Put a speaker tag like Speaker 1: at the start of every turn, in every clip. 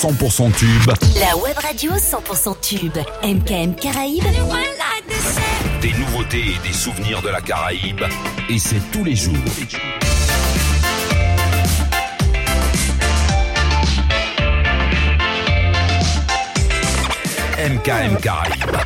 Speaker 1: 100% tube.
Speaker 2: La web radio 100% tube. MKM Caraïbes.
Speaker 1: Des nouveautés et des souvenirs de la Caraïbe. Et c'est tous les jours. MKM Caraïbes.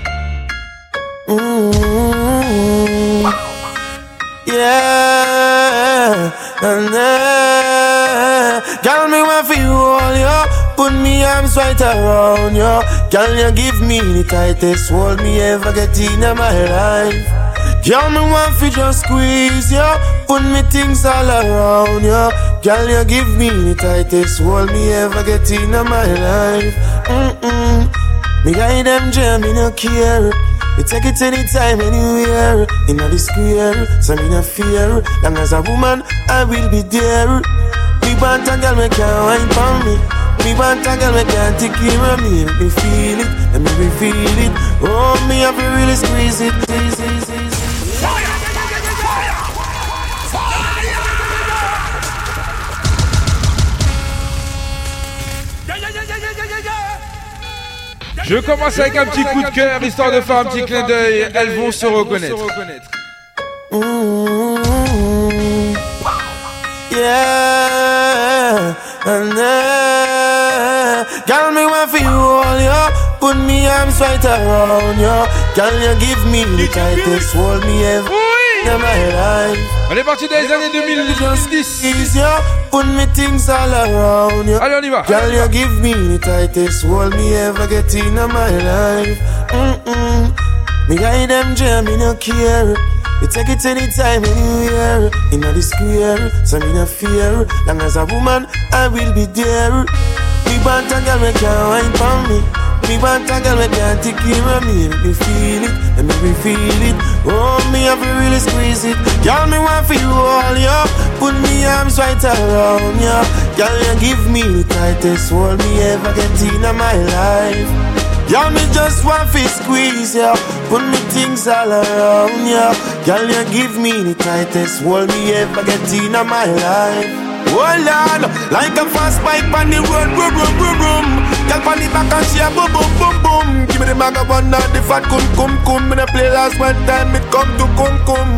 Speaker 3: Yeah, and yeah. Girl, me want for you all, yo. Put me arms right around you. Girl, you give me the tightest hold me ever get in my life. Girl, me want for just squeeze you. Put me things all around you. Girl, you give me the tightest hold me ever get in my life. Mm-mm. Me guide them jam, me no care. You take it anytime, anywhere. In the square, so me no fear. Long as a woman, I will be there. Me want a girl, me can wine for me. Me want a girl, me can take care of me. Let me feel it, let me feel it. Oh, me have to really squeeze it. Squeeze, squeeze, squeeze.
Speaker 4: Je commence avec un petit coup de cœur, histoire de faire un petit clin d'œil. Elles vont se reconnaître.
Speaker 3: Mm, yeah, and yeah. Girl, me want for you all, yo. Put me arms right around you. Girl, you give me the tightest hold me ever in my life.
Speaker 4: On est parti dans les années 2010.
Speaker 3: Ease you, put me things all around you.
Speaker 4: Allez, on y va.
Speaker 3: Girl, you give me the tightest hold me ever get in my life. Mm-mm. Me guide them jam, me no care. You take it anytime, anywhere. In the square, so me no fear. Long as a woman, I will be there. Me want a girl, me can wine for me. Me want a girl, me can take care of me. Let me feel it, let me feel it. Oh, me have to really squeeze it. Girl, me want for you all, yo. Put me arms right around you. Girl, you give me the tightest hold me ever get in my life. Girl, me just want to squeeze ya. Put me things all around ya. Girl, you give me the tightest hold me ever get in on my life. Hold on, like a fast bike on the road, boom, boom, boom, boom. Girl, on the back and she a boom, boom, boom, boom. Give me the maga one, not the fat cum, cum, cum. Me the play last one time, it come to cum, cum.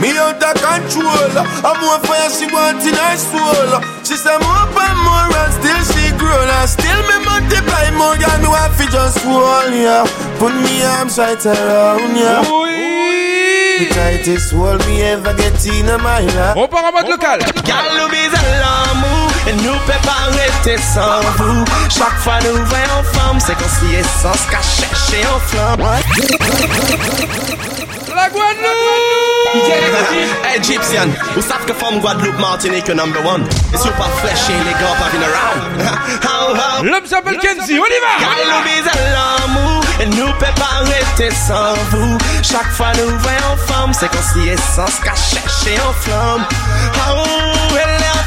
Speaker 3: Me out of control. I'm more fire, she want in her soul. She say more and more, and still she grow. And still me multiply more, girl, me want fi just hold ya. Put me arms right around ya. The tightest hold me ever get in my life.
Speaker 4: On part en mode local.
Speaker 5: Galou bise l'amour Nou pe pa rete san vou Chak fwa nou vè an fam Se kon si esans ka chèche an flam
Speaker 4: La Guadeloupe!
Speaker 5: Hey ou saf ke Guadeloupe Martinique number one. E sou pa flèche le gars pa around.
Speaker 4: L'homme s'appelle Kenzie, on y va!
Speaker 5: Kailou bize l'amou E nou pe pa rete san vou Chak fwa nou vè an fam Se kon si esans ka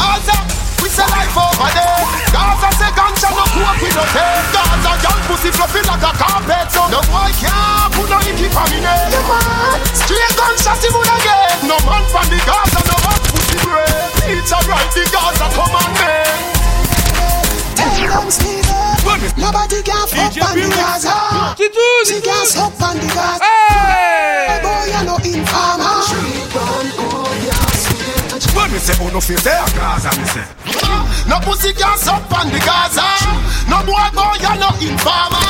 Speaker 6: Gaza, we say life over there. Gaza say ganja no coke we no take. Gaza young pussy fluffy like a carpet. So
Speaker 7: No boy can't put no icky for me name. You mad? Straight gunshots he would again. No man from the Gaza, no man pussy brain. It's alright, the Gaza.
Speaker 8: Tell them Steven, nobody can fuck on the Gaza. She can suck on the Gaza.
Speaker 4: Hey!
Speaker 8: Boy, you no informer.
Speaker 7: When me say oh, uno fi say a Gaza, me say. No pussy can suck on the Gaza. No boy boy you no informer.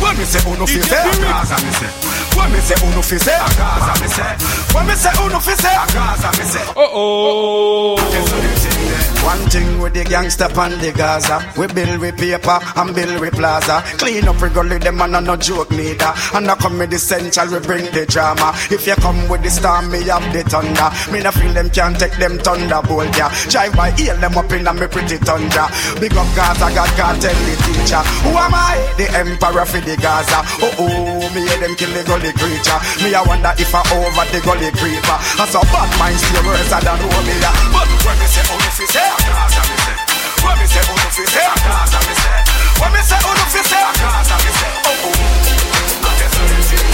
Speaker 7: When me say oh, uno fi oh, say a Gaza, me say. When me say uno fi say a Gaza, me say. When me say uno fi say a Gaza, me say.
Speaker 4: Oh oh!
Speaker 9: One thing with the gangster pan the Gaza. We build with paper and build with plaza. Clean up we gully them and I no joke neither. And I come with the central we bring the drama. If you come with the storm me have the thunder. Me no feel them can't take them thunderbolt yeah. Drive by heal them up in a me pretty thunder Big up Gaza God God tell the teacher. Who am I? The emperor for the Gaza. Oh oh me hear them kill the gully creature. Me I wonder if I over the gully creeper. I saw bad minds stay worse than yeah.
Speaker 7: But when me say oh, uno fi say a Gaza, me say. When me say uno fi say a Gaza, me say. When me say uno fi say a Gaza, me say. Oh oh. I just know this thing.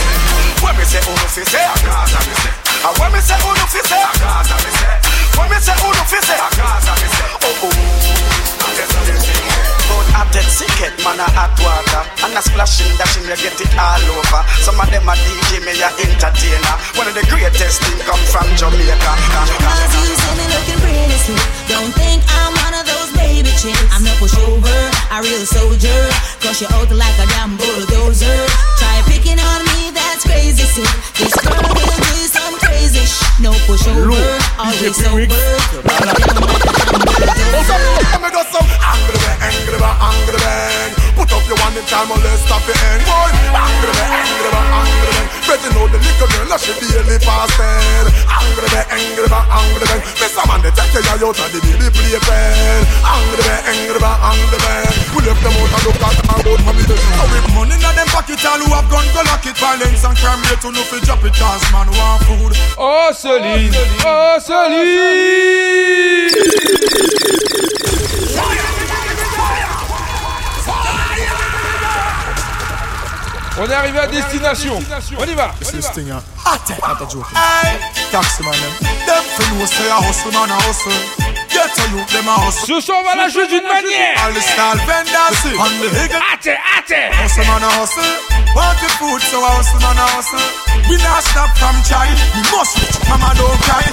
Speaker 7: When me say uno fi say a Gaza, me say. And when me say uno fi say a Gaza, me say. When me say uno fi say a Gaza, me say. Oh oh. I just know this thing.
Speaker 9: But I take sicket, man, a hot water And a splashing, dashing, you get it all over Some of them a DJ, me a entertainer One of the greatest thing come from Jamaica
Speaker 10: Cause you say me looking pretty sweet. Don't think I'm one of those baby chicks. I'm no pushover, a real soldier. Cause you out like a damn bulldozer. Try picking on me, that's crazy sick. This girl will do some crazy sh. No pushover, always sober.
Speaker 7: Me go some angry man, angry man, angry man. Put up your one in time or let's stop the end, boy. Angry man, angry man, angry man. Better know the little girl, that she barely past ten. Angry man, angry man, angry man. Miss a man, they take you out of the baby playpen. Angry man, angry man, angry man. We left them out and look at them about family. So with money in them pocket, all who have gun go lock it. Violence and crime rate, who know fi drop it, cause man want food.
Speaker 4: Oh Celine! Oh Celine! On est arrivé à destination. On y va.
Speaker 7: This thing ah, a hot, not a joke. Hey, taxi man them. Them fi know say a hustle man a hustle. Get a youth them a hustle.
Speaker 4: Ce soir, on va la jouer d'une manière.
Speaker 7: All the style vendors on the higgle.
Speaker 4: Hâte, ah, hâte.
Speaker 7: Ah, hustle man a hustle. Want the food so a hustle man a hustle. We not stop from trying. We must reach. Mama don't cry.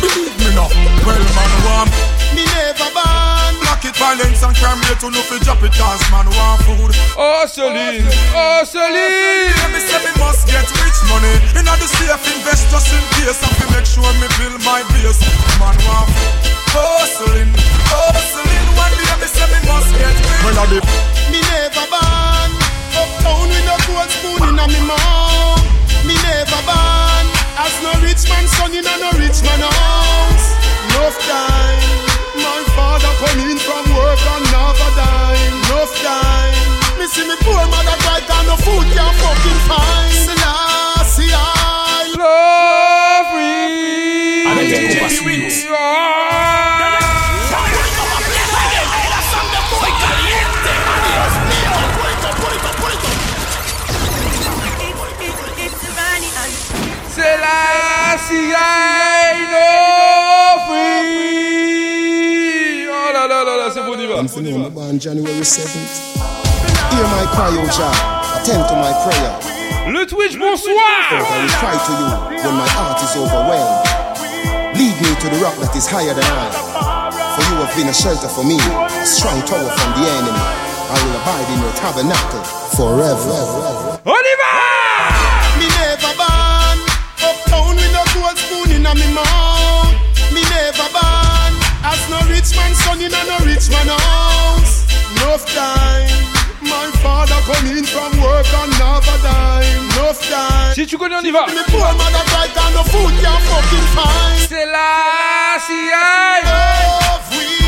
Speaker 7: Believe me now. Well man want. Me never born. Block it violence and crime rate. You know fi drop it cause man want food.
Speaker 4: Oh Celine! Oh Celine!
Speaker 7: Yeah, me say me must get rich money. In the safe invest just in case And fi make sure me build my base. Man want hustling, hustling. One day me say me must get rich. Well, I Me never born Uptown with no gold spoon in a me mouth. Me never born As no rich man son in a no rich man house. Enough time My father come in from work and never dime Enough time. Me see me poor mother cry and no food can fucking find. Selassie I
Speaker 4: Love me! Selassie I Oh là, c'est bon, on.
Speaker 11: I'm the name born January 7th. Hear my cry, O Jah. Attend to my prayer.
Speaker 4: Le Twitch, bonsoir!
Speaker 11: I will cry to you when my heart is overwhelmed. Lead me to the rock that is higher than I. For you have been a shelter for me, a strong tower from the enemy. I will abide in your tabernacle forever.
Speaker 4: On y!
Speaker 7: Me never born Uptown with no gold spoon in a me mouth Me never born As no rich man son in a no rich man house. Enough time. My father come in from work and never dime. Enough time.
Speaker 4: Si tu connais, on y va!
Speaker 7: Me poor mother cry and no food can fucking find. Selassie I! Love we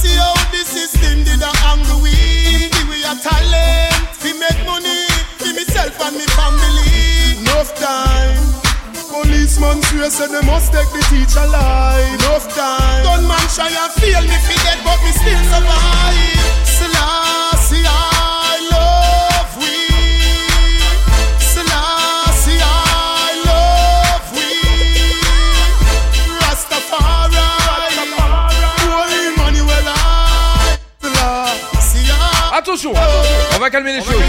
Speaker 7: see how the system did a angle we. Give we a talent, we make money, for myself and me family. Enough time. Policeman swear say they must take the teacher life. Enough time. Done man try and feel me fi dead, but me still survive. Selassie,
Speaker 4: Attention, on va calmer les choses.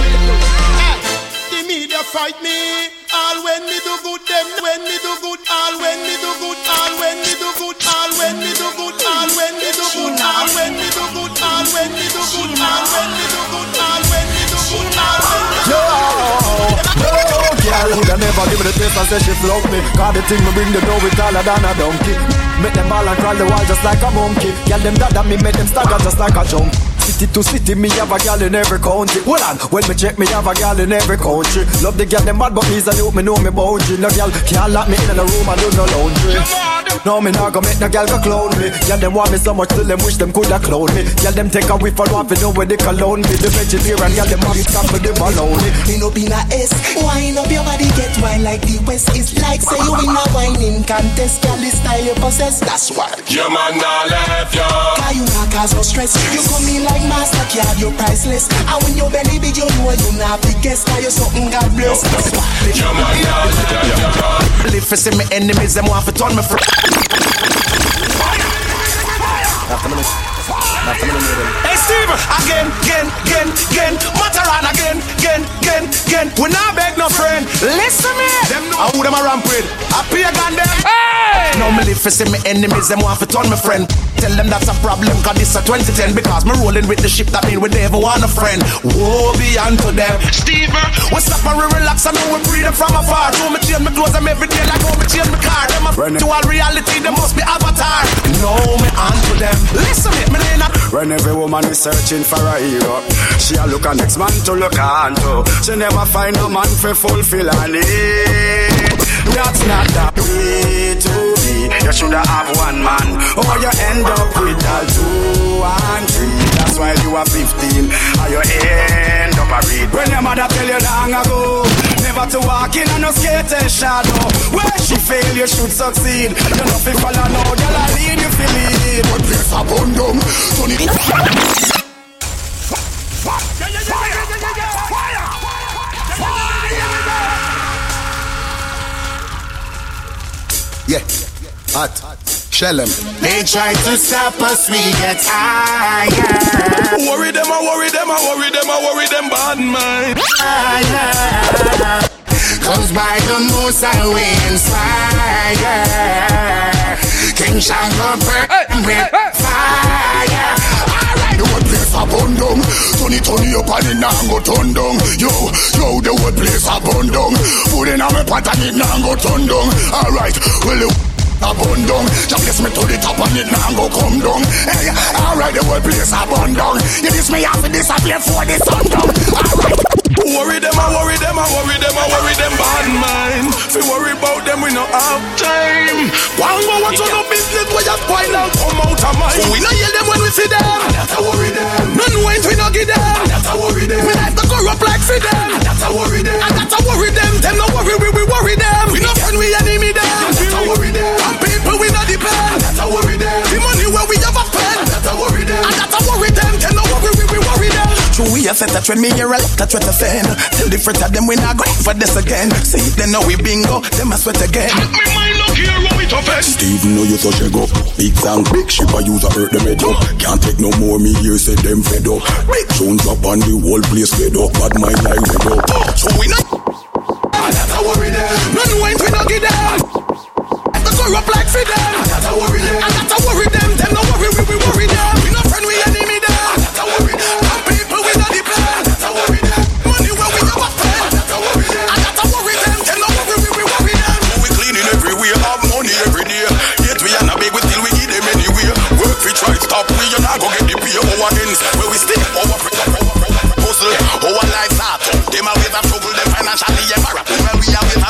Speaker 7: The media fight me. All when me do good, them when me do good. All when me do good, all when me do good. All when me do good, all when me do good. All when me do good, all when me do good. All when me do good, all when me do good. All when me do good.
Speaker 9: No, girl, woulda never give me the taste and say she love me. Cause the thing me bring the dough with taller than a donkey. Make them ball and crawl the wall just like a monkey. Girl, them dada me make them stagger just like a jump. City to city, me have a gal in every country. Hold on, when me check, me have a gal in every country. Love the gal, them bad, but easily hope me know me boundary. No gal can't lock me in the room I do no laundry. No, me not gonna make no gal go clone me. Gal, them want me so much till them wish them coulda clone me. Gal, them take a whiff and want to know where they cologne me. The vegetarian gal, them have it stop for them alone.
Speaker 12: Me no be na S. Wine up your body, get wine like the West. It's like say you in a whining contest. Girl, the style you possess, that's why.
Speaker 6: Your man not left you.
Speaker 12: Cause you not cause no stress. You come in like master card, you priceless. And when your belly big, you know you not the guest. Cause you're something God bless. That's why.
Speaker 6: Your man not left you.
Speaker 13: Live for see me enemies, them want to turn me from. Hey Steve, again, again, again, again, Mataran again, again, again, again. We not beg no friend. Listen me. Them know who them a ramp with. I pay a gun them. Hey! Now me live for see me enemies, them want to turn me friend. Tell them that's a problem, cause this a 2010 because me rolling with the ship that mean we never want a friend. Woe be unto them. Steve, we stop and we relax and now we breathe them from afar. So me change my clothes them every day like how me change my car. Them a to all reality, they must be avatar. No me onto them. Listen to me, me name not
Speaker 14: When every woman is searching for a hero, she a look a next man to look on to. She never find a man for fulfill her need. That's not the way to be. You shoulda have one man, or you end up with all two and three. That's why you are 15, or you end up a read. When your mother tell you long ago, never to walk in a no skater shadow. Where she fail, you should succeed. You know fi follow no, girl I lead you fi lead. But place a bun down, turn it. Yeah, hot. Shell them.
Speaker 12: They try to stop us, we get higher.
Speaker 6: Worry them, I worry them, I worry them, I worry them bad mind.
Speaker 12: Higher. Cause by the most I we inspire. King Shango burn with fire. Alright,
Speaker 14: The whole place a burn down. Turn it, turn it up and it now go turn down. Yo, yo, the whole place a burn down. Put it on my pot and it now go turn down. Alright, well the a burn down. Just bless me to the top and it now go come down. Hey, alright, the whole place a burn down. You this me have to disappear for the sun down. Alright.
Speaker 6: Worry them, I worry them, I worry them, I worry them bad mind. Fi worry about them, we no have time. One go what's on no business, we just point out come out of mind. We no hear them when we see them.
Speaker 14: That's a worry them.
Speaker 6: None went we no give them.
Speaker 14: That's a worry them.
Speaker 6: We like to corrupt like for them.
Speaker 14: That's a worry them.
Speaker 6: And that's a worry them. Them no worry, we we worry them. We no friend, we enemy them.
Speaker 14: That's a worry them.
Speaker 6: Some people we no depend.
Speaker 14: That's a worry them.
Speaker 6: The money where we have a spend.
Speaker 14: That's a worry them.
Speaker 6: And that's a worry them. Them no worry, we we worry them.
Speaker 12: True, we have set a trend, me hear a lot that try to fend. Tell the friends of them we not going for this again. See if they know we bingo, them a sweat again.
Speaker 6: Me mind look here when we tough it.
Speaker 14: Steve know you such a go. Big song, big ship I use a hurt them head up. Can't take no more me here say them fed up. Big tunes up on the whole place fed up. Bad mind like red up.
Speaker 6: Oh, so we not.
Speaker 14: And that's a worry them.
Speaker 6: None went we no give them. Corrupt like for them.
Speaker 14: That's a worry them.
Speaker 6: And that's a worry them. Them no worry, we we worry them. We no friend, we enemy them.
Speaker 14: That's a worry them.
Speaker 6: Some people we no depend.
Speaker 14: That's a worry them.
Speaker 6: Money where we have a spend.
Speaker 14: That's a worry them.
Speaker 6: And that's a worry them. Them no worry, we we worry them. We cleaning everywhere, have money every day. Yet we are not big, we still we give them anywhere. Work we try to stop, we you not go get the pay. Our ends where we stay, our hustle, our lives are tough. Them a with a struggle, them financially embarrassed. Well we are with a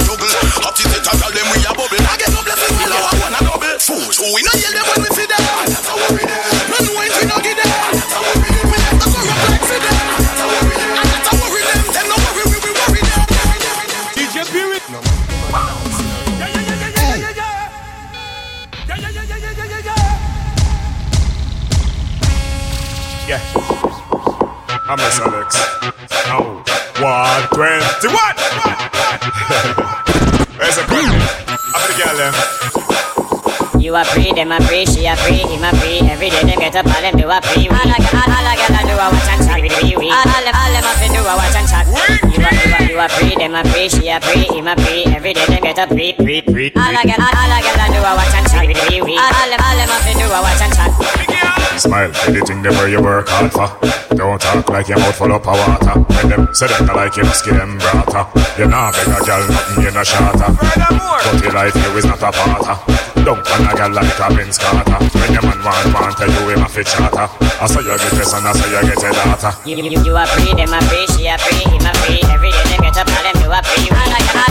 Speaker 6: So we not yell them when we see them.
Speaker 14: So worry them.
Speaker 6: No noise that's how worry them.
Speaker 4: Yeah.
Speaker 15: I'm Miss Alex. Oh, one, twenty, one, one, one. There's a problem. Eh? I'm gonna get them.
Speaker 16: You are free, them are free, she a free, him a free. Every day them get up, all them do a free. All I all, all I gotta do a watch and chat we we. All, them all them have to do a watch and chat. You are you are you are free, them are free, she a free, him a free. Every day them get up, free, free, free. All I all, all I gotta do a watch and chat we we. All, them all them have to do a watch and chat.
Speaker 15: Smile, anything them where you work hard for. Don't talk like your mouth full up of water. When them say them not like you, skin them brata. You nah beg a girl nothing, you no shatter. But your life you is not a parter. Don't on a girl like a Benz Carter. When your man want, want tell you him a fit charter. I saw you get this and I saw you get a daughter.
Speaker 16: You, you, you are free, them are free, she a free, him a free. Every day them get up, all them do a free.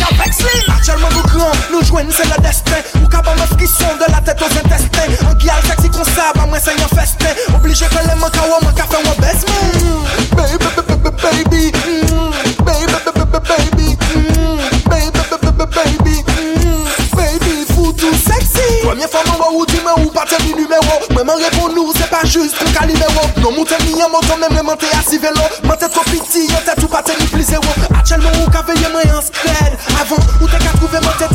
Speaker 10: Jalman nou gran, nou jwen se le destin de la tèt os intestin An ki al seksi festin Oblige ke le man ka wè bes Baby, baby, baby Baby, baby, baby Baby, baby, baby Foutou seksi Premye fò mè wè ou di mè ou patè mi numèro Mè mè repon nou, se pa jist pou ka libero Non moutè mi yon moton, mè mè mante asivelo Mante ou ou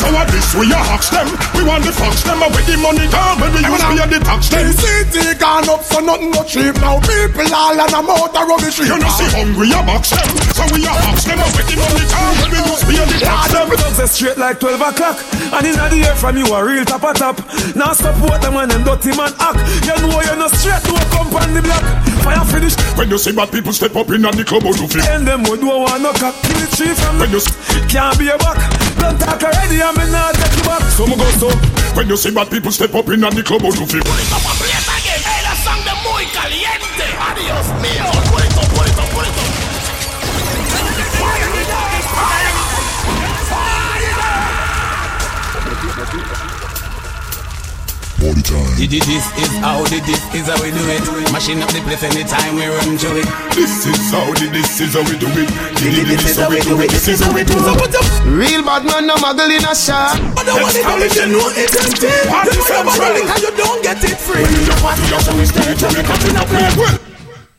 Speaker 17: So what this we a hawks them. We want the fox them and where the money gone When we use pay the tax them.
Speaker 7: The city gone up so nothing no cheap now. People all on a motor rubbish.
Speaker 17: You know see hungry a box them. So we a hawks them and where the money gone When we use pay the tax them.
Speaker 7: Thugs are straight like 12 o'clock. And in the air from you a real top a top. Now support them when them dirty man act. You know you're not straight to on the block. Fire finish.
Speaker 17: When you see bad people step up in the club out of it
Speaker 7: And them would do one no cock Kill the chief
Speaker 17: When you
Speaker 7: Can't be a back Don't talk already I'm in not take you back So me go so
Speaker 17: When you see bad people step up in the club oh, out of it
Speaker 18: This is how the this is how we do it. Mashing up the place anytime we run to it.
Speaker 17: This is how the this is how we do it. This is how we do it. This is how we do it.
Speaker 13: Real bad man, no muggle in a shop.
Speaker 7: I don't want it all if you know it's empty You know you're bad because you don't get it free.
Speaker 17: When you party, that's how we stay to make up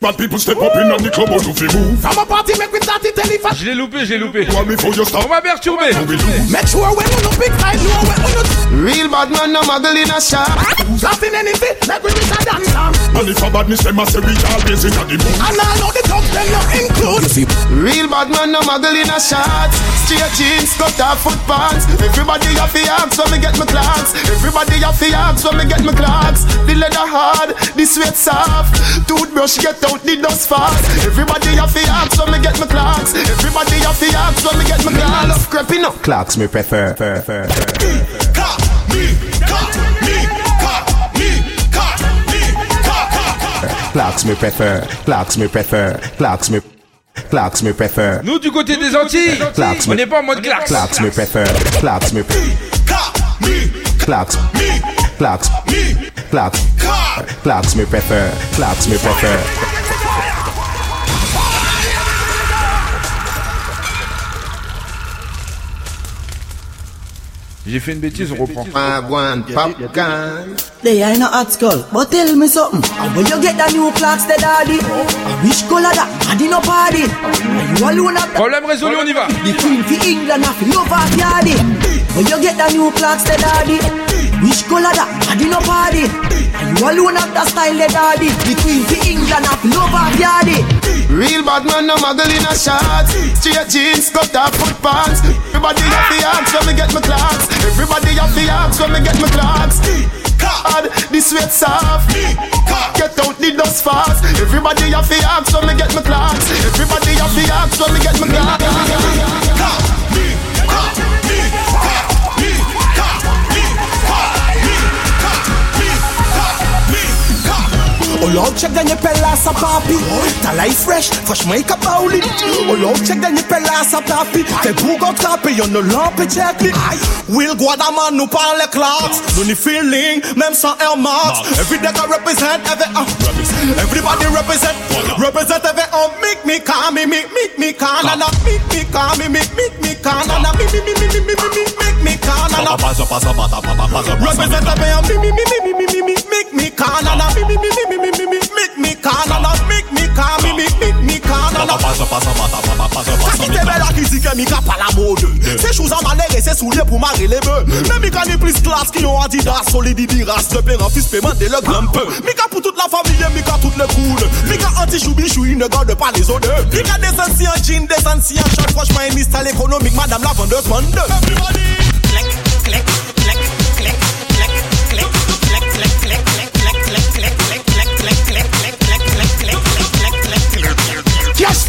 Speaker 17: in a play Well, Bad people step up in the club out to fi move.
Speaker 19: From a party make we start it telephone.
Speaker 4: Je l'ai loupé, j'ai loupé.
Speaker 17: One before you stop.
Speaker 4: On m'a perturbé.
Speaker 19: Make sure when you no big fight, know when you
Speaker 20: Real bad man, no muggle in a shop.
Speaker 19: Laughing anything, like we miss a dance song.
Speaker 17: And if a badness them a say we always in the mood.
Speaker 19: And I know the top them not include.
Speaker 20: Real bad man, no muggle in a shot. Straight jeans, cut off foot pants. Everybody have the axe when me get my clocks. Everybody have the axe when me get my clocks. The leather hard, the sweat soft. Toothbrush get out the dust fast. Everybody have the axe when me get my clocks. Everybody have the axe when me get my clocks. I love creeping up. Clocks me prefer. prefer, prefer.
Speaker 17: Car, me, car, me, car, me, car, me, car, car, car.
Speaker 20: Clocks me prefer. Clocks me prefer. Clocks me. Clocks me prefer.
Speaker 4: Nous, du côté des Antilles,
Speaker 20: Clocks
Speaker 4: on n'est pas en mode claque.
Speaker 20: Clocks me prefer. Clocks me.
Speaker 17: Car, me,
Speaker 20: Clocks.
Speaker 17: me,
Speaker 20: Clocks.
Speaker 17: me,
Speaker 20: Clocks.
Speaker 17: car.
Speaker 20: Clocks me prefer.
Speaker 4: J'ai fait une bêtise, on reprend.
Speaker 20: I want pop gun.
Speaker 21: They ain't no hot skull, but tell me something. And when you get the new clocks, the daddy, and which color that? Daddy no party. And you alone have
Speaker 4: Problème résolu, on y va.
Speaker 21: the queen for England, have love of yardy. When you get the new clocks, the daddy, which color that? Daddy no party. You alone have the style, the daddy. Between the queen for England, have love of yardy.
Speaker 20: Real bad man, no muggle in a shot. Straight jeans, cut off foot pants. Everybody have the axe when me get my clocks. Everybody have the axe when me get my clocks. God, the sweat soft. Get out the dust fast. Everybody have the axe when me get my clocks. Everybody have the axe when me get my clocks.
Speaker 19: Olog chek denye pela sa papi Talay fresh, fweshman i kapawli Olog chek denye pela sa papi Te bougon trape, yon nou lampe chek li Will Guadaman nou pan le klaks Nou ni feeling, mem san Air Max Every day I represent, every uh, Everybody represent, represent every uh, Make me calm, me, make me, me calm And I make me calm, me, make me, me calm And I make me, me, me, me, me, me, me, make me calm And I represent every uh, me, me, me, me, me, make me call and a me me me me me me me make me call and a make me call me me make me call and a. Kasi te bel akritike mi ka pala mode Se chouz an manere se soulye pou mare le be Men mi ka ni plis klas ki yon adidas Solidi di ras de pe renfis pe mande le glampe Mi ka pou tout la famille, mi ka tout le koule Mi ka anti-choubi choui, ne garde pas les odeurs. Mi ka desen si an jean, desen si an shot Franchement, une installe économique, madame la vendeuse vende Everybody, click, click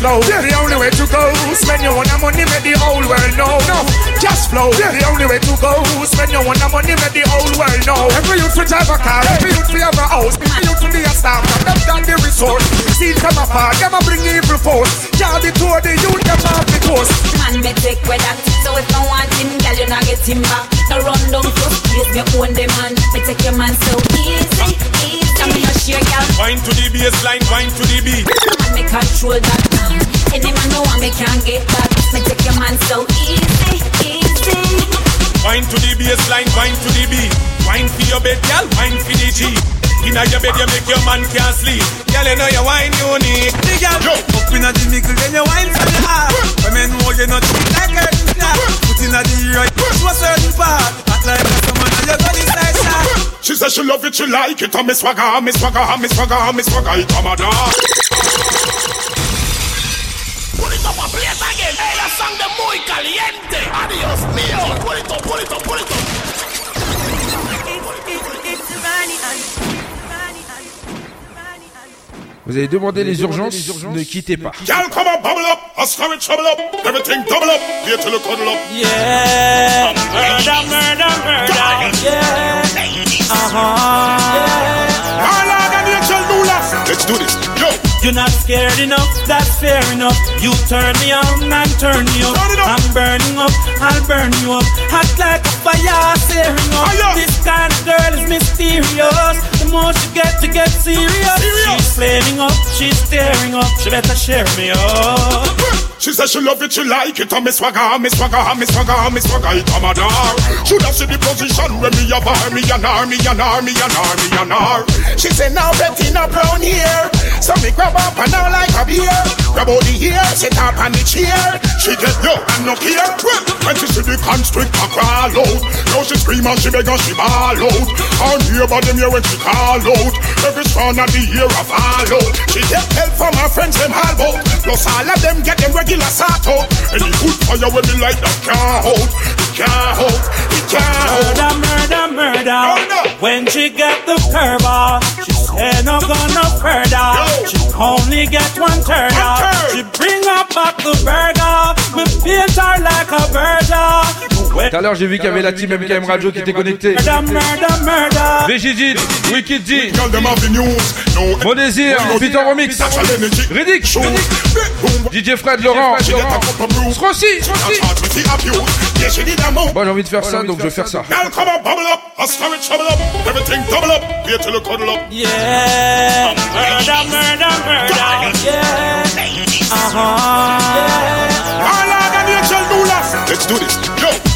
Speaker 10: Cash flow, the only way to go. Spend your own money, make the whole world know. No, cash flow, the only way to go. Spend your own money, make the whole world know. Every youth will drive a car, every youth will have a house. Every youth will be a star, from them down the resource. See come apart, them a bring evil force. Can't be told the youth them off the coast.
Speaker 22: Man, me take with that. So if no want him, girl, you not get him back. No run down first place, me own the man. Me take your man so easy, easy. Me no share, girl.
Speaker 17: Wine to the baseline, wine to the beat.
Speaker 22: Man, me control that. Any man know I me can't get back. Me take your man so easy, easy.
Speaker 17: Wine to the baseline, wine to the beat. Wine for your bed, girl, wine for the G. Inna your bed, you make your man can't sleep. Girl, you know your wine unique. The girl,
Speaker 23: Up inna the middle, then you wine from the heart. Women know you not treat like curtain snap. Put inna the right, to a certain part. Act like a someone and you got inside.
Speaker 17: She says she love it, she like it. And me swagger, me swagger, me swagger, me swagger, it come a dance.
Speaker 19: Put it up and play it again. Hey, that song de muy caliente. Adios mío. Put it up, put it up, put it up.
Speaker 4: Vous avez demandé, les, urgences, les, urgences, ne quittez pas.
Speaker 17: Yo.
Speaker 23: You're not scared enough, that's fair enough. You turn me on and turn me up. I'm burning up, I'll burn you up. Hot like a fire, searing up. This kind of girl is mysterious. The more she get to get serious. She's flaming up, she's staring up. She better share me up.
Speaker 17: She said she love it, she like it, and me swagger, me swagger, me swagger, me swagger, it come a dar. Should have see the position where me have her, me and her, me and her, me and her, me and her. She said now Bettina brown here, so me grab up and now like a beer. Grab all the ear, sit up on the chair. She get yo and no care. When she see the constrictor crawl out, now she scream and she beg and she ball out. Her neighbor them here when she call out. Every strand of the ear a fall out. She get help from her friends them all out. Plus all of them get them regular sort out. Any good fire when me light that can't hold. Can't hold. It can't hold.
Speaker 23: Murder, murder, murder. When she get the curve off, she said no gonna further. She only get one turn off. She bring up back the burger. Me paint her like a burger.
Speaker 4: Tout à l'heure, j'ai vu qu'il y avait la team MKM Radio qui était connectée.
Speaker 23: Murder, murder, murder.
Speaker 4: VGD, Wicked D, Mon Désir, Peter Remix, Riddick, DJ Fred, Laurent, Srossi, Bon, j'ai envie de faire ça, donc je vais faire ça.
Speaker 17: Let's do this.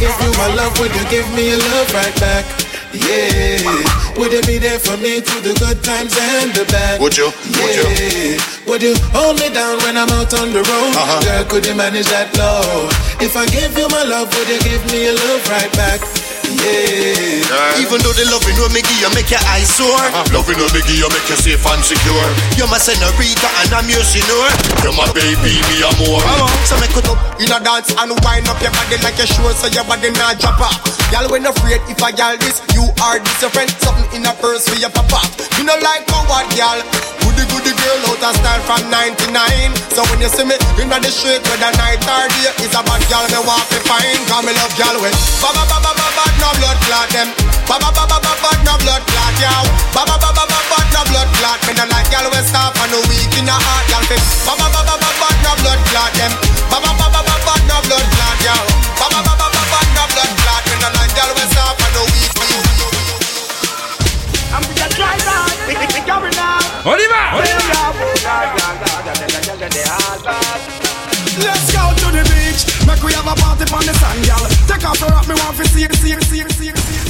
Speaker 3: Give you my love, would you give me a love right back? Yeah, would you be there for me through the good times and the bad?
Speaker 17: Would you? Would you?
Speaker 3: Yeah, would you hold me down when I'm out on the road?
Speaker 17: Uh-huh.
Speaker 3: Girl, could you manage that love? If I give you my love, would you give me a love right back? Yeah.
Speaker 11: Even though the loving will make you make your eyes sore. Uh-huh.
Speaker 17: Loving will make you make you safe and secure.
Speaker 11: You're my senorita and I'm your senor.
Speaker 17: You're my baby, me a more.
Speaker 11: So make it up in a dance and wind up your body like a sure so your body not drop off. Y'all when afraid if I y'all this, you are different. Something in a purse for your papa. You know like coward y'all. Goody goody girl out of style from 99. So when you see me in the street whether night or day, it's a bad girl me want to find. Cause me love y'all with ba ba ba ba ba ba no blood clot them. Ba ba ba ba ba ba no blood clot yow. Ba ba ba ba ba ba no blood clot. Me no like y'all we stop and no weak in the heart y'all fit. Ba ba ba ba ba ba no blood clot them. Ba ba ba ba ba ba no blood clot yow. Ba ba ba ba ba ba no blood clot. Me no like y'all we stop and no weak.
Speaker 23: I'm with the driver, we we we going now.
Speaker 4: On y va, on y
Speaker 10: Let's go to the beach. Make we have a party on the sand, girl. Take off your rock, me want to see it, see it, see it, see it, see it.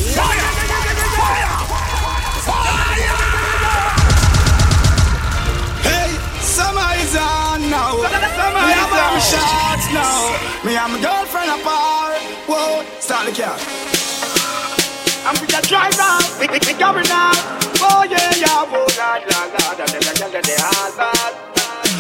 Speaker 10: Hey, summer is on now.
Speaker 23: Summer
Speaker 10: me
Speaker 23: is on.
Speaker 10: shots now. Me and my girlfriend apart. Whoa, start the car.
Speaker 23: I'm with the driver, we we we going now.
Speaker 10: Oh yeah, yeah, whoa, la la la, da da da da da da da.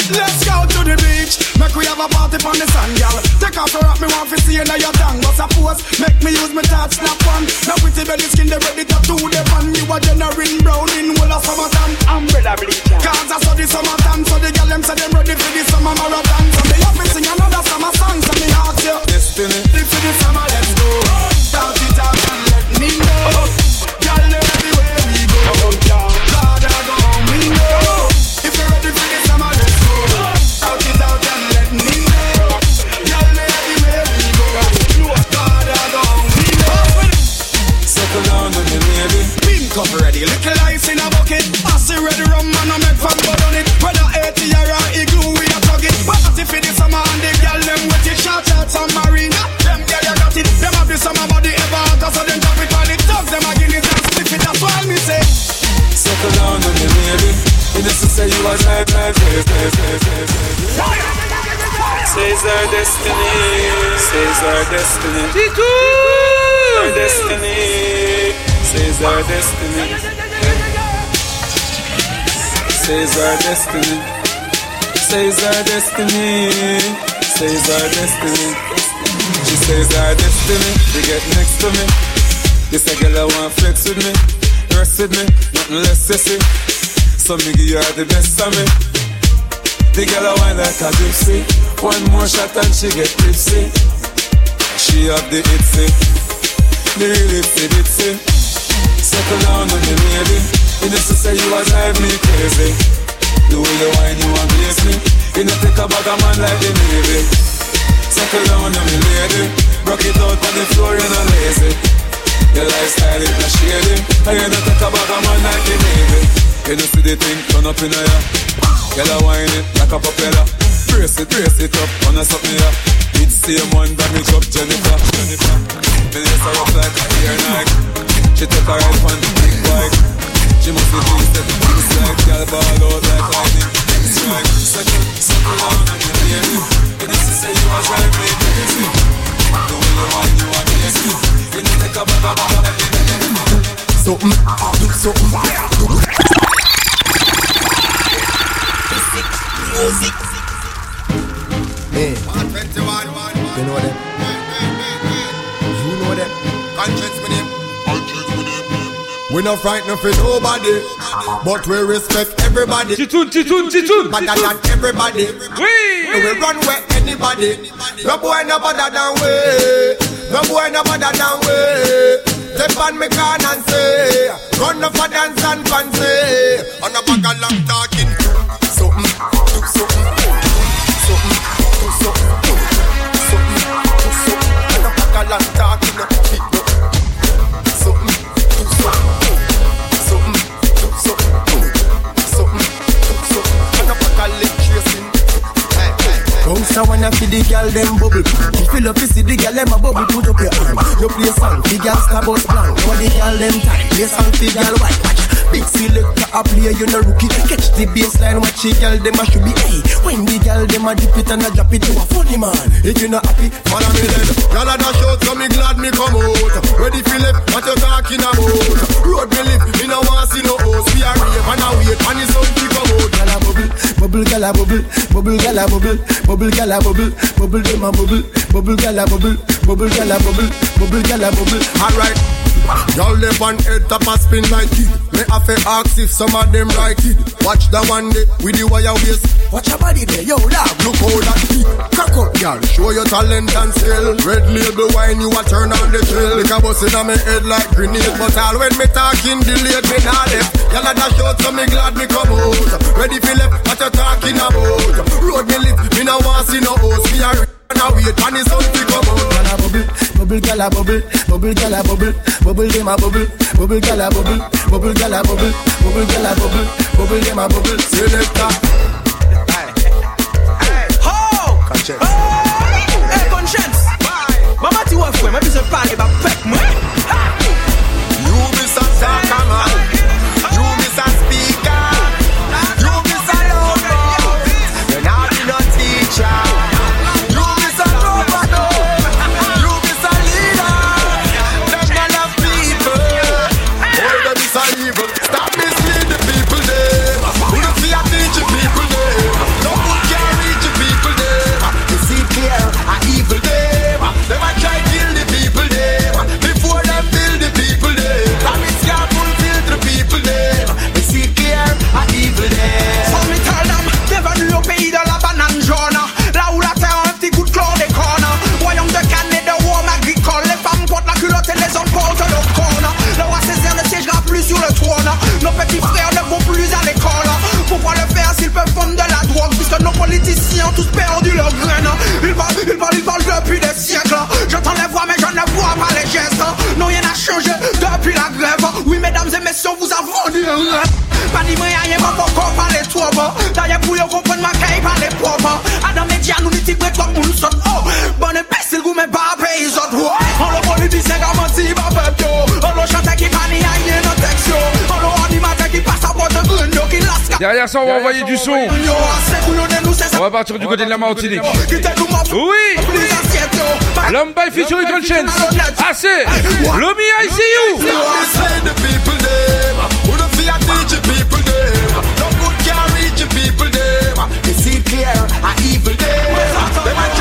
Speaker 10: Let's go to the beach. Make we have a party on the sand, girl. Take off your rock, me want to see you now your tongue. But suppose, make me use my touch snap on. Now pretty belly skin, they ready to do the pan. You a generating brown in whole of summertime. Umbrella bleach. Cause I saw the summertime, so the girl them say them ready for the summer marathon. So they have me sing another summer song, so me ask you. Destiny. If for the summer, let's go. Shout it out and let me know. Girl, Pass it ready, rum and I make fun but on it. Whether 80 or igloo, we a tug it. Party for the summer and the girl them with it. Shout out some marina. Them girl you got it. Them have the summer body ever hotter, so them drop it on it. Tugs them again it and sniff it. That's why me say. Settle down on me, baby. You just to say you was like, like, like, like, like, like.
Speaker 23: Says our destiny, says our destiny. Our destiny, says our destiny. Says our destiny, says our destiny, says our destiny. She says our destiny, to get next to me. This a girl I want flex with me.
Speaker 24: rest with me, nothing less sissy. So me give you the best of me. The girl a wine like a gypsy. One more shot and she get tipsy. She have the itsy, the real itsy bitsy. Settle down on me, baby. You just say you a drive me crazy. The way you wine, you amaze me. You know take a bag of man like the Navy. Settle down on me, lady. Rock it out on the floor, you're not lazy. Your lifestyle is not shady. And you know take a bag of man like the Navy. You know see the thing turn up in a ya. Girl, I wine it like a propeller. Brace it, brace it up, on a something ya. It's same one damage up Jennifer. Jennifer. Me lace her up like a ear Nike. She took her head on the big bike. She must be it's like girl ball out like lightning. Strike, second, second down and you hear me. You used to say you was right, me crazy. The way you want, you me. You need to
Speaker 10: Something, do something.
Speaker 24: Music.
Speaker 10: Hey, you know them. You know them.
Speaker 11: Conscience me name. We no frightened for nobody, but we respect everybody.
Speaker 4: Titoun, titoun, titoun,
Speaker 11: Better than everybody.
Speaker 4: Oui.
Speaker 11: We run where anybody. No boy no better than we. No boy no better than we. Step on me can and say, run up for dance and fancy. On a bag of long talking. Something. Something,
Speaker 10: Bounce a see the girl them bubble. If you love to see the girl them a bubble, put up your hand. You play song, the girl star bus blank. For the girl them time, play song, the girl white. Big selector a play, you no rookie. Catch the baseline, watch the girl them a should be. Hey, when the girl them a dip it and a drop it, you a funny man. If you not happy,
Speaker 11: Follow me then. Y'all a dash out, so me glad me come out. Ready for left, what you talking about? Road me live, me no want see no host. We are rave and a wait, and it's something come out.
Speaker 10: Gyal a bubble, bubble gyal a bubble, bubble gyal a bubble, bubble gyal a bubble, bubble dem a bubble, bubble gyal a bubble, bubble gyal a bubble, bubble gyal a bubble.
Speaker 11: Alright. Y'all live on head top a spin like it. Me have to ask if some of them like it. Watch the one day with the wire waist.
Speaker 10: Watch your body there, yo dog.
Speaker 11: Look how that beat. Cock up, y'all. Show your talent and skill. Red label wine, you a turn on the chill. Like a bus in my head like grenade. But all when me talking, delayed me not left. Y'all a dash out, so me glad me come out. Ready left, what you talking about? Road me lit, me no want see no host. Me a and a wait, and it's something come out.
Speaker 10: Gyal a bubble, bubble gyal a bubble, bubble gyal a bubble, bubble dem a bubble, bubble gyal a bubble, bubble gyal a bubble, bubble gyal a bubble, bubble dem a bubble.
Speaker 11: Selector.
Speaker 10: Ho!
Speaker 11: Conscience.
Speaker 10: Hey, conscience. Mama ti wa fwe, mwen bi se pale ba pek mwen.
Speaker 11: You
Speaker 10: Puisque nos politiciens ont tous perdu leur graine Ils parlent, ils parlent, ils parlent depuis des siècles. J'entends les voix mais je ne vois pas les gestes. Non rien n'a changé depuis la grève. Oui mesdames et messieurs vous avez vendu un rêve. Pas dit rien, rien, pas encore parler trop D'ailleurs pour comprendre ma caille parler propre Adam média nous dit comme moun sot Oh, bon imbécile goût mais pas pays autres. On le politicien qui menti pas
Speaker 4: Derrière ça, on va envoyer du son. On va partir du côté de la Martinique. Oui L'homme by featuring conscience. Assez Lomi, I see you
Speaker 11: people them.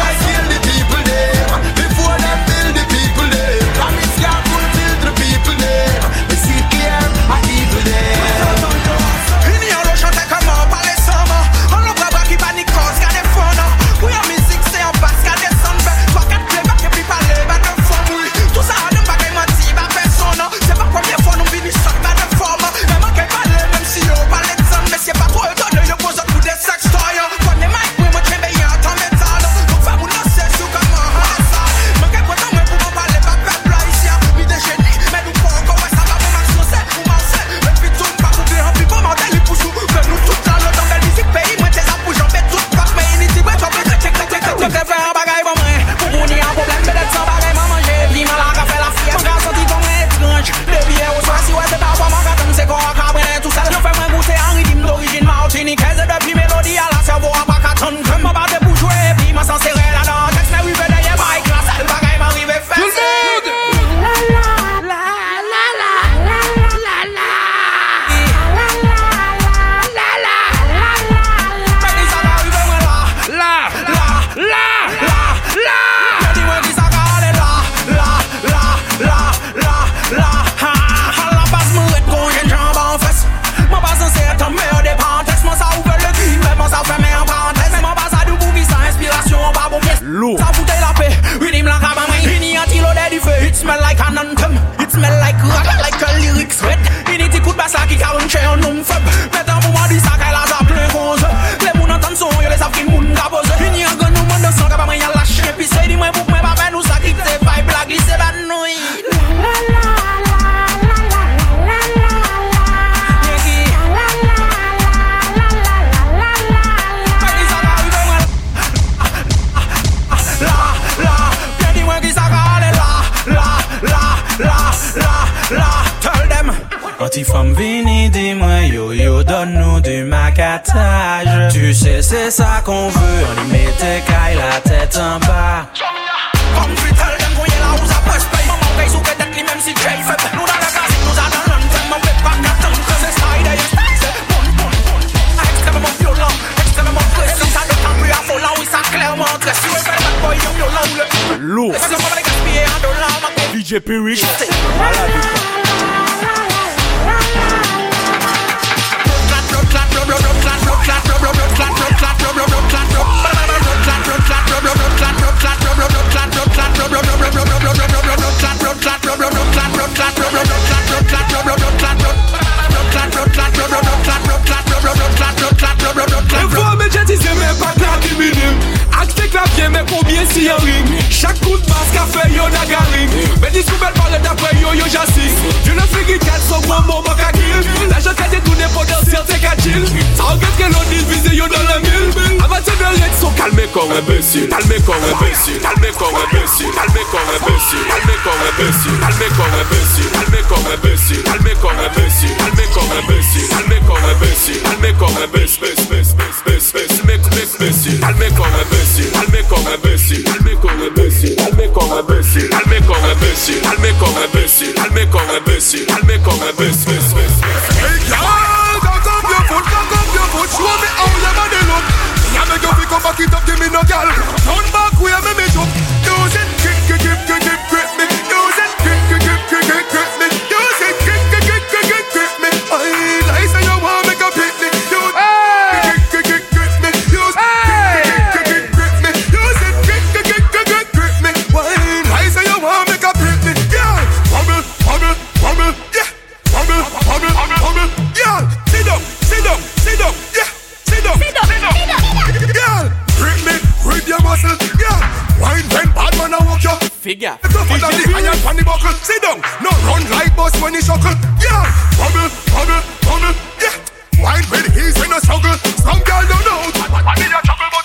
Speaker 23: figure.
Speaker 4: It's up the buckle. Sit down. No run like boss when he shuckle. Yeah. Bubble, bubble, bubble. Yeah. Wine when he's in a struggle. Some girl don't know. What did you
Speaker 6: chuckle?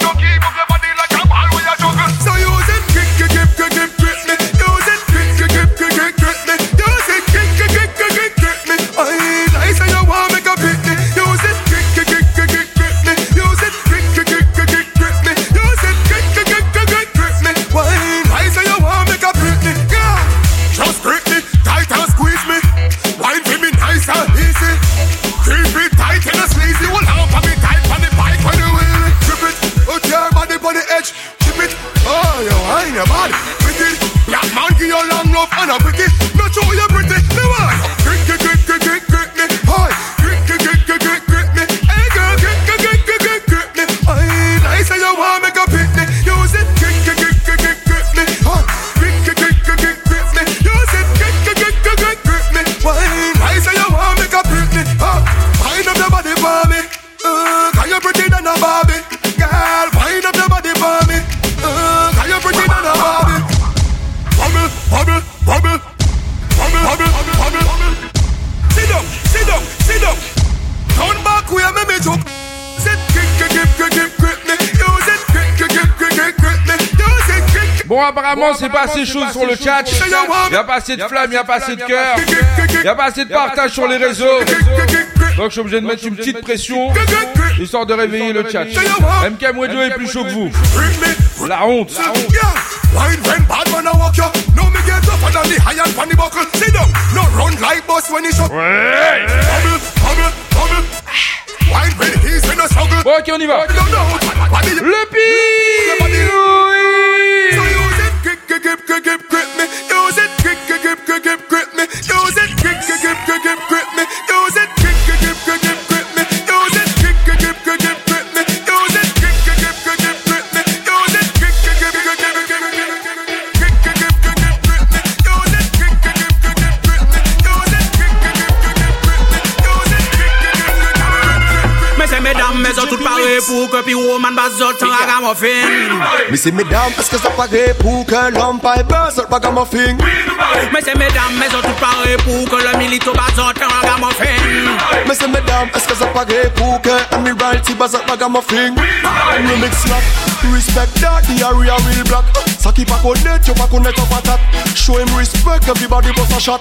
Speaker 6: apparemment, c'est pas assez chaud sur le chat. Il a pas assez de flammes, il y a pas assez de cœur. Il y a pas assez de partage sur les réseaux. Donc je suis obligé de mettre une petite pression histoire de réveiller le chat. MK Mwedio est plus chaud que vous. La honte.
Speaker 4: Boss when he's
Speaker 6: Ok on y va Le pire
Speaker 4: grip, grip, grip me. Use it, grip, grip, grip, grip, grip.
Speaker 11: Bazot en ragamuffin.
Speaker 25: Mais c'est mesdames, est-ce que ça paraît pour que l'homme paye bazot ragamuffin?
Speaker 11: Mais c'est mesdames, mais ont tout pareil pour que le milito bazot en ragamuffin.
Speaker 25: Mais c'est mesdames, est-ce que ça paraît pour que Admiralty bazot ragamuffin? Remix slap, respect that, the area real black. Ça qui pas connaître, tu pas connaître en patate. Show him respect, everybody boss a shot.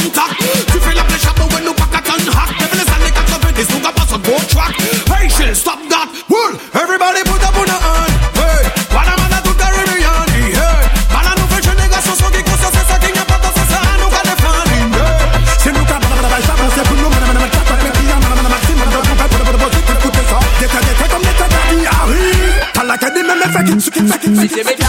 Speaker 25: contact. Tu fais la flèche à when nous pas qu'à ton hack. Depuis les années 90, nous qu'à pas sur go track. Hey, shit, stop that. Wool, everybody put up on the hand. Hey, voilà man a tout caribbean. Hey, voilà nouvelle génération, sont qui conscience, c'est ça qui n'y a pas c'est ça, nous qu'à défendre. Hey, c'est nous qu'à bail, ça c'est pour nous, madame, madame, madame, madame, madame, maximum de vous, pour le boss, écoutez ça. Déta, déta, comme déta, daddy, ah oui. T'as la cadie, même fait qu'il, ce qui fait qu'il,
Speaker 26: Mais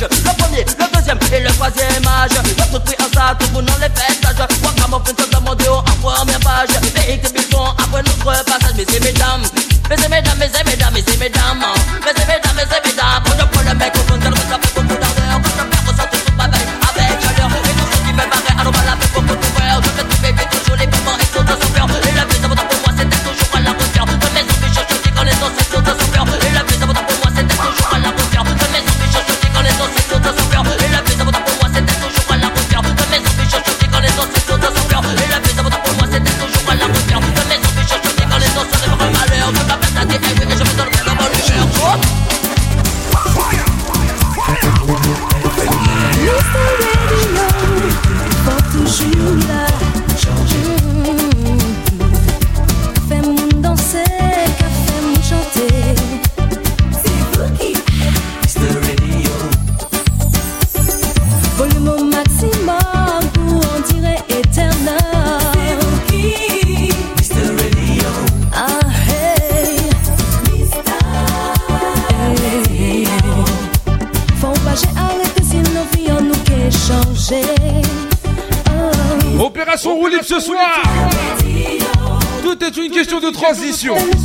Speaker 26: langage. Le premier, le deuxième et le troisième âge. Tout pris en ça, tout le monde les festages. Wagamovin, se demande transition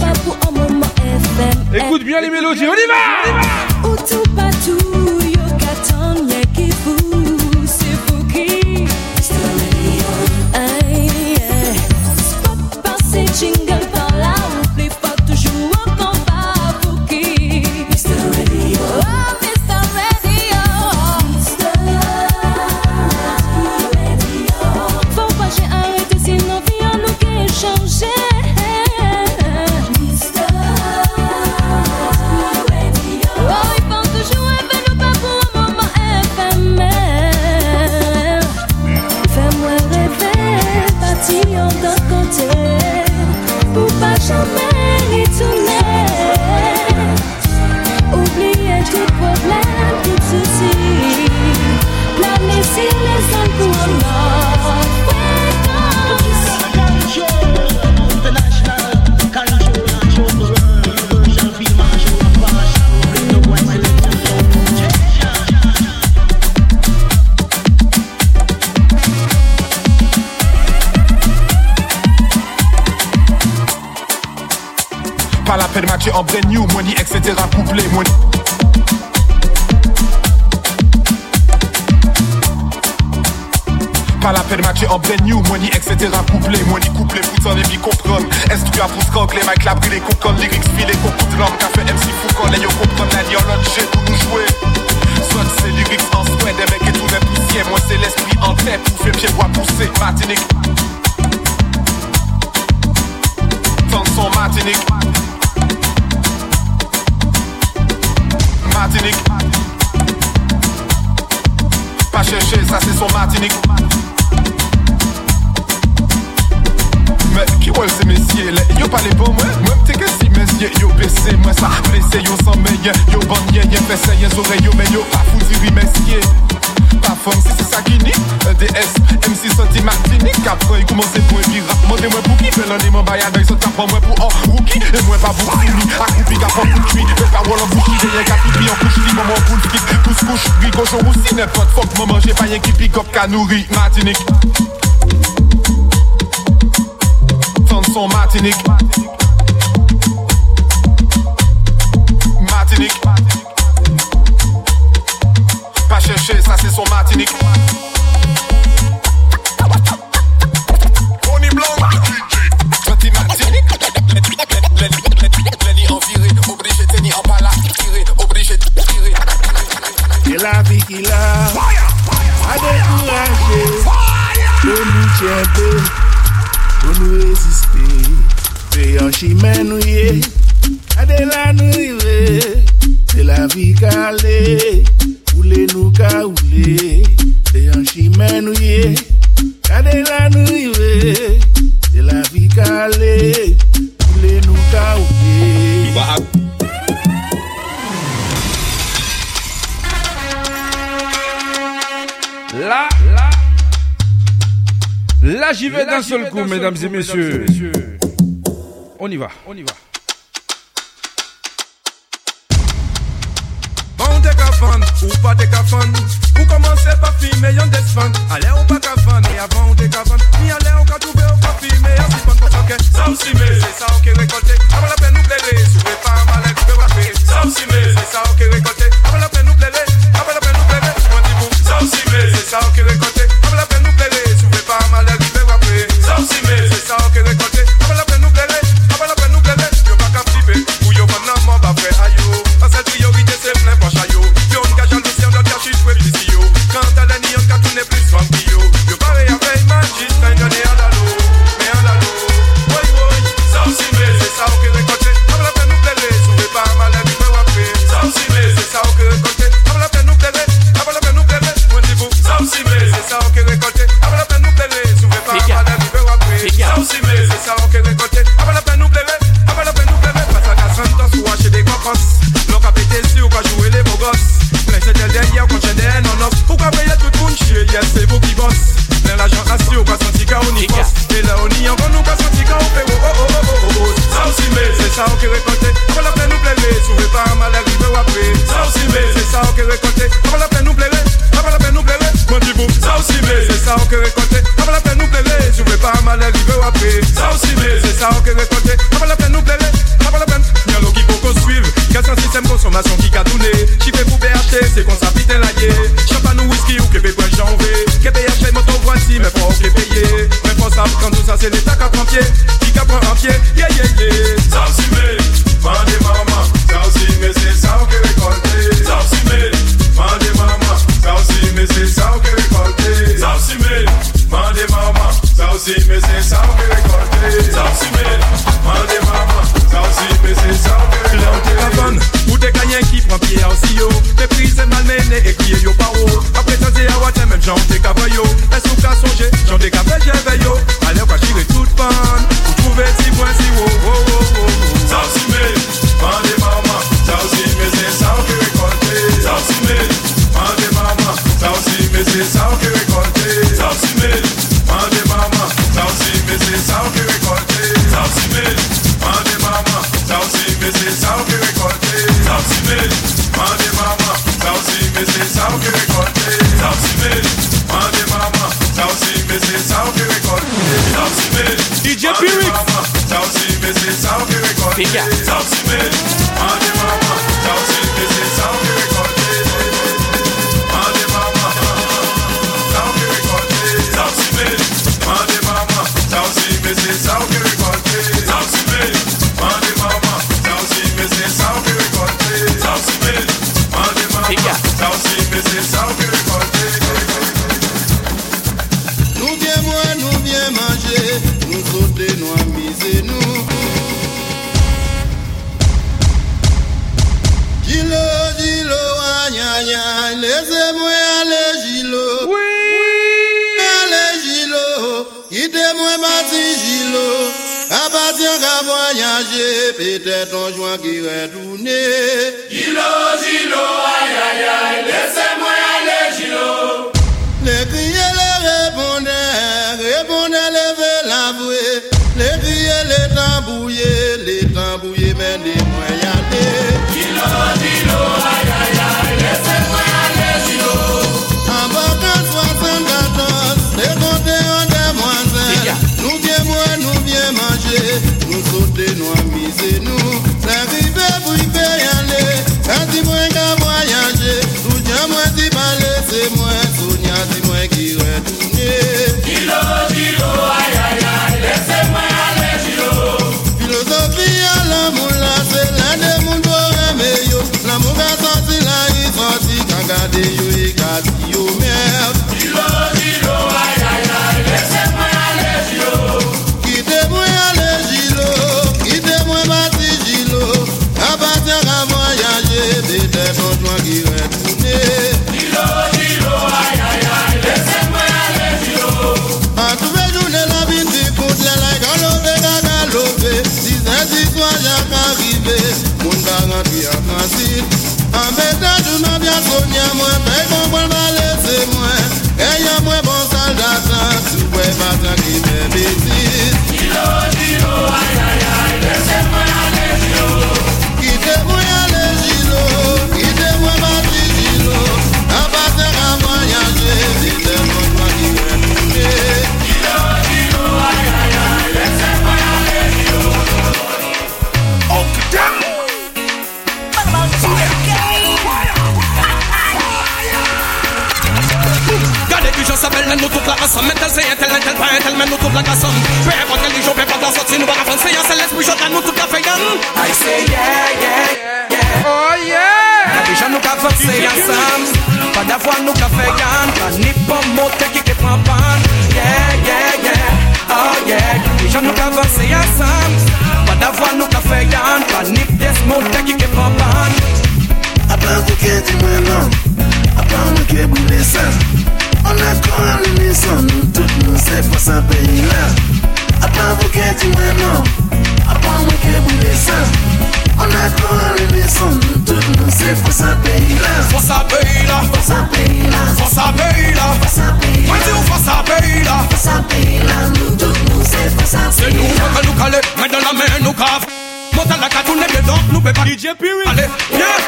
Speaker 26: Yo blessé, moi ça blessé, yo sans meilleur, yo bandé, ye fessé, ye oreilles, yo mais yo pas foutu, oui mesquier. Pas si c'est ça qui ni, EDS, MC sorti Martinique, après il commence pour un pirate, montez moi pour qui, fait l'année, mon bail avec son tapon, moi pour un rookie, et
Speaker 27: moi pas pour lui, à couper, qu'à prendre pour lui, mais
Speaker 28: pas voilà pour
Speaker 29: qui, j'ai rien qu'à pipi, en couche, lit, maman pour le kick, tous couche, gris, cochon, roussi, n'importe fuck, maman, j'ai pas rien qui pick up, qu'à nourrir, Martinique.
Speaker 30: Tant Martinique. Chime nou ye Ade la nou rive Se la vi ka ale Oule nou ka oule. Se yon chime nou ye Ade la nou rive Se la vi ka ale Oule nou ka oule.
Speaker 4: Là, là, là j'y vais d'un seul coup, mesdames et messieurs. On y va, on y va.
Speaker 31: Piwyx. Allez.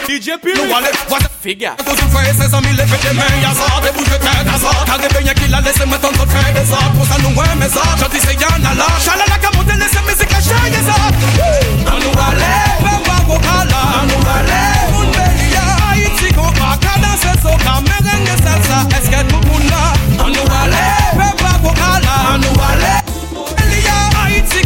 Speaker 31: DJ
Speaker 32: Piwyx.
Speaker 30: Nous,
Speaker 31: allez, what the figure. Tous vous frères, ses amis, levez des mains, y'a ça, des bouches de tête à ça. T'as des beignets qui la laissent mettre en faire des arts. Pour ça, nous, ouais, mes arts. J'en dis, c'est y'en a là. Chalala, la camote, laissez musique, la chaîne, y'a ça. Nous allez, papa, wokala. On nous allez, une belle Haïti, qu'on va, cadence, merengue, salsa. Est-ce que tout le monde là? Nous allez, papa, wokala. On nous allez, Elia, Haïti.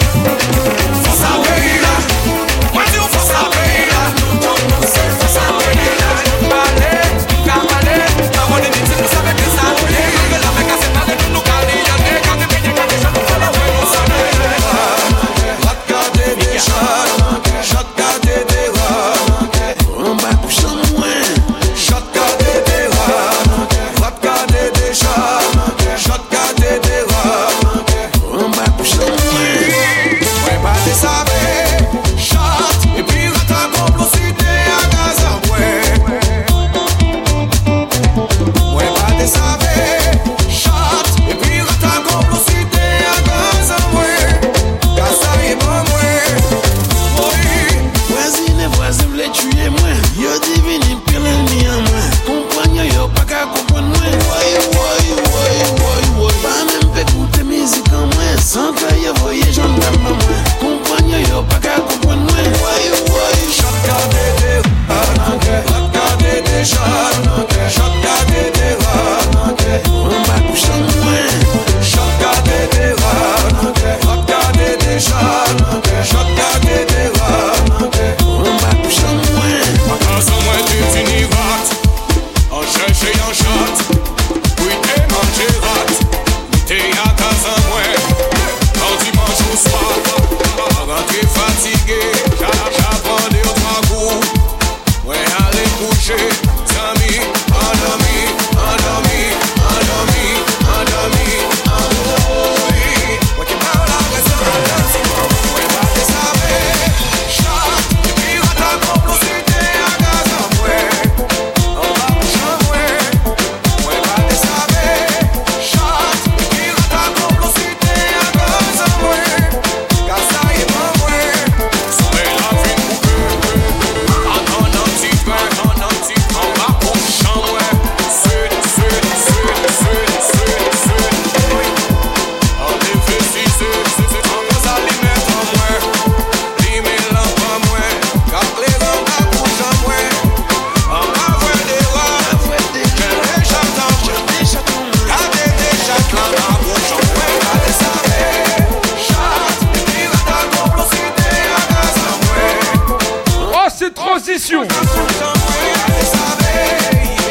Speaker 4: transition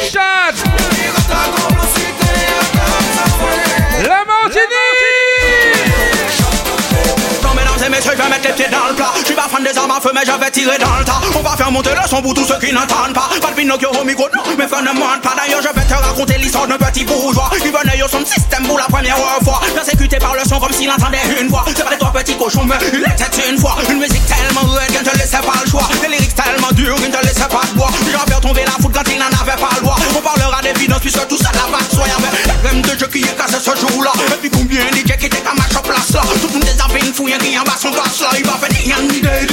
Speaker 4: Chad La Martinique.
Speaker 25: Non mesdames et messieurs, je vais mettre les pieds dans le plat suis pas fan des armes à feu mais je vais tirer dans le tas. On va faire monter le son pour tous ceux qui n'entendent pas. Pas de Pinocchio au micro, non, mes fans ne mentent pas. D'ailleurs je vais te raconter l'histoire d'un petit bourgeois Qui venait au son système pour la première fois. Persécuté par le son comme s'il entendait une voix. C'est pas des trois petits cochons mais il était une fois. Une musique tellement rude qu'il ne te laissait pas le choix. Des lyrics tellement durs qu'il ne te laissait pas de bois J'en faire tomber la foudre quand il n'en avait pas le droit. On parlera d'évidence puisque tout ça là-bas soit y'avait la même de jeu qui est cassé ce jour-là. Et puis combien DJ qui comme à chaque place là Tout le monde des fouille qui en bas son passe là. Il va faire la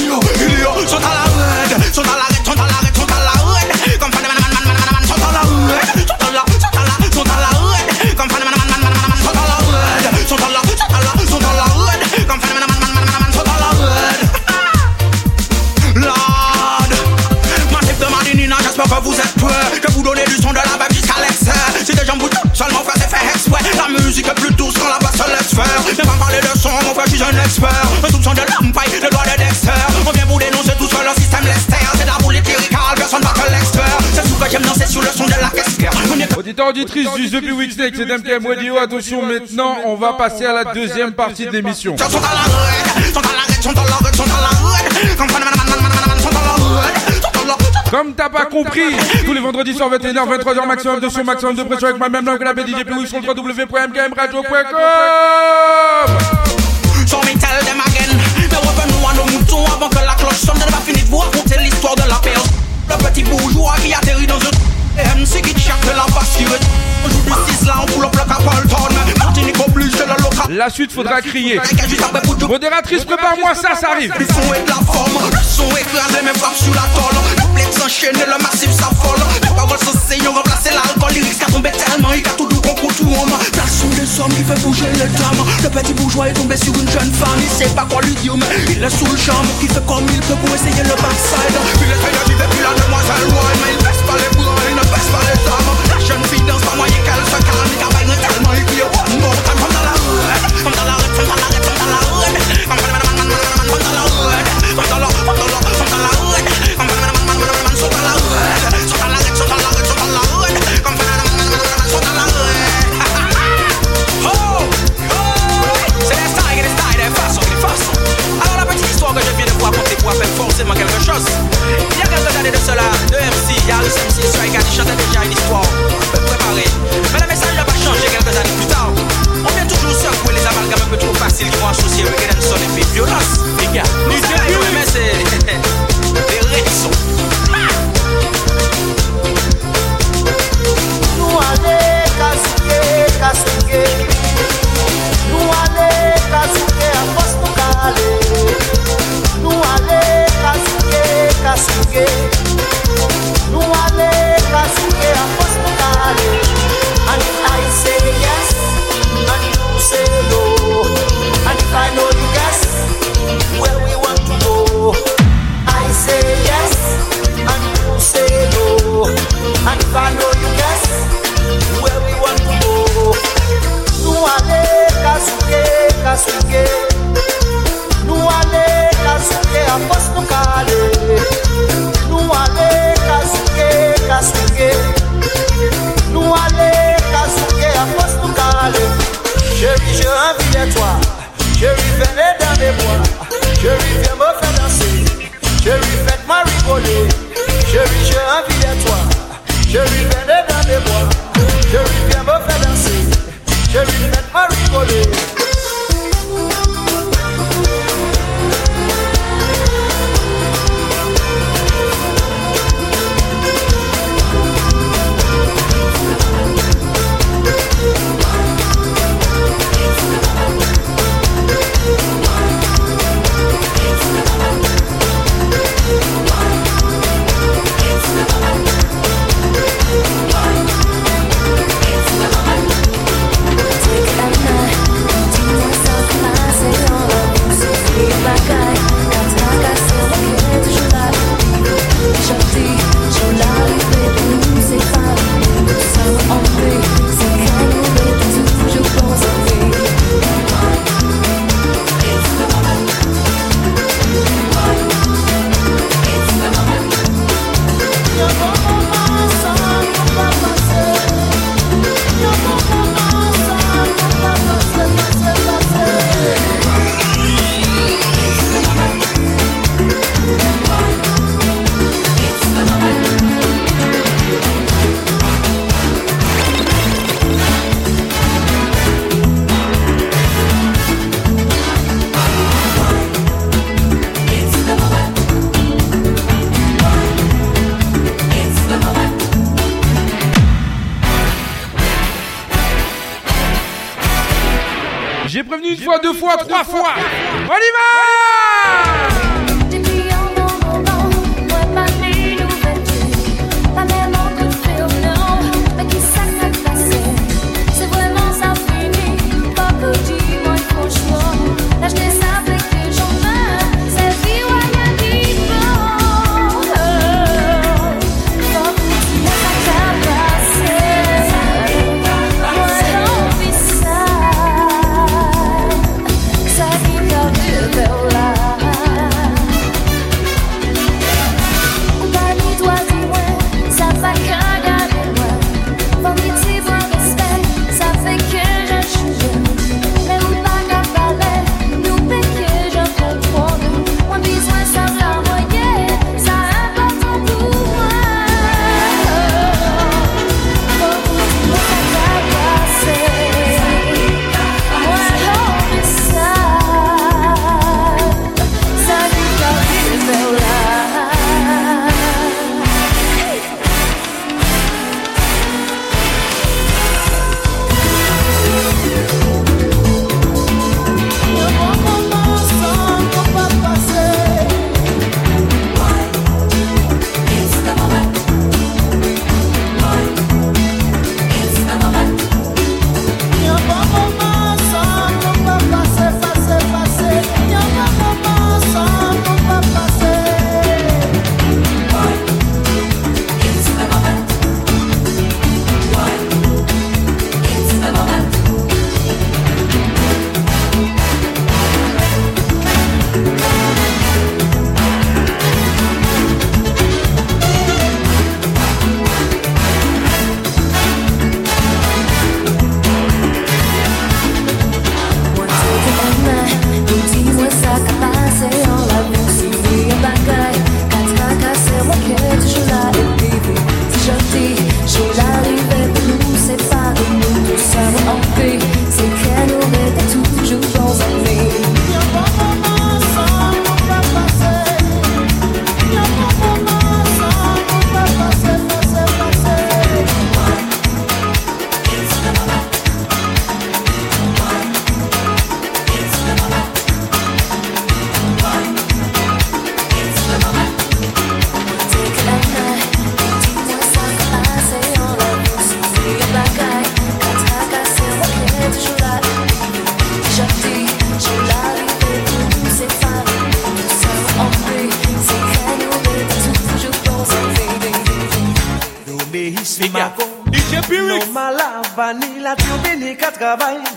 Speaker 25: j'espère que vous vous donner du son de la l'excès Si des gens vous seulement La musique est plus douce quand la pas parler de son, mon frère, je suis un expert Un soupçon de l'empire, le doigt de Dexter On vient bouler nous yeux tout sur le système Lester. C'est la boule lyrical, personne va te l'extraire. C'est ce que j'aime danser sur le son de la casquette.
Speaker 4: Auditeur auditrice du The Big Week c'est MKM Radio Attention maintenant, on va passer à la deuxième partie de l'émission.
Speaker 25: Comme
Speaker 4: t'as pas compris, tous les vendredis sur 21h, 23h, maximum de son maximum de pression avec moi-même, langue la BDJ, puis sur
Speaker 25: le www.mkmradio.com avant que la cloche sonne Je pas fini de vous raconter l'histoire de la paix. Le petit bourgeois qui atterrit dans un MC qui cherche la veut On joue du 6 là, on pull up le Capleton Martinique oblige, c'est le local
Speaker 4: La suite faudra crier. Modératrice, prépare-moi ça, ça arrive.
Speaker 25: Le son est de la forme, le son écrasé, même frappe sur la tôle. Complexe enchaîné, le massif s'affole. Les paroles s'enseignent, on remplace l'alcool Les risques à tomber tellement, il a tout doux qu'on tout homme. La son des hommes qui fait bouger les dames Le petit bourgeois est tombé sur une jeune femme. Il sait pas quoi lui dire, mais il est sous le charme. Qui fait comme il peut pour essayer le backside. Puis les traîneurs vivent, puis la demoiselle Royal Mais il baisse pas les bras, il ne baisse pas les dames La jeune fille danse pas moyen qu'elle se calme Il cavaille tellement, il crie one more time Comme dans la rue, comme dans la rue, comme dans la rue, comme dans la rue Comme dans la rue, comme dans la rue, comme dans la rue Comme dans la rue, comme dans la rue, comme dans la rue Comme dans la rue, comme dans la rue, sont dans la rue Sont dans la rue, sont dans la rue, dans Comme dans la rue, comme dans la rue, dans Oh, oh, c'est des styles, des styles, des façons, des façons Alors la petite histoire que je viens de vous raconter pour faire forcément quelque chose Il y a quelques années de cela, deux MC, le sexe qui soit égaré chantait déjà une histoire. Préparé. Mais le message
Speaker 26: n'a pas changé quelques années plus tard. On vient toujours
Speaker 25: secouer les amalgames un peu trop faciles qui associer reggae dance et puis violence.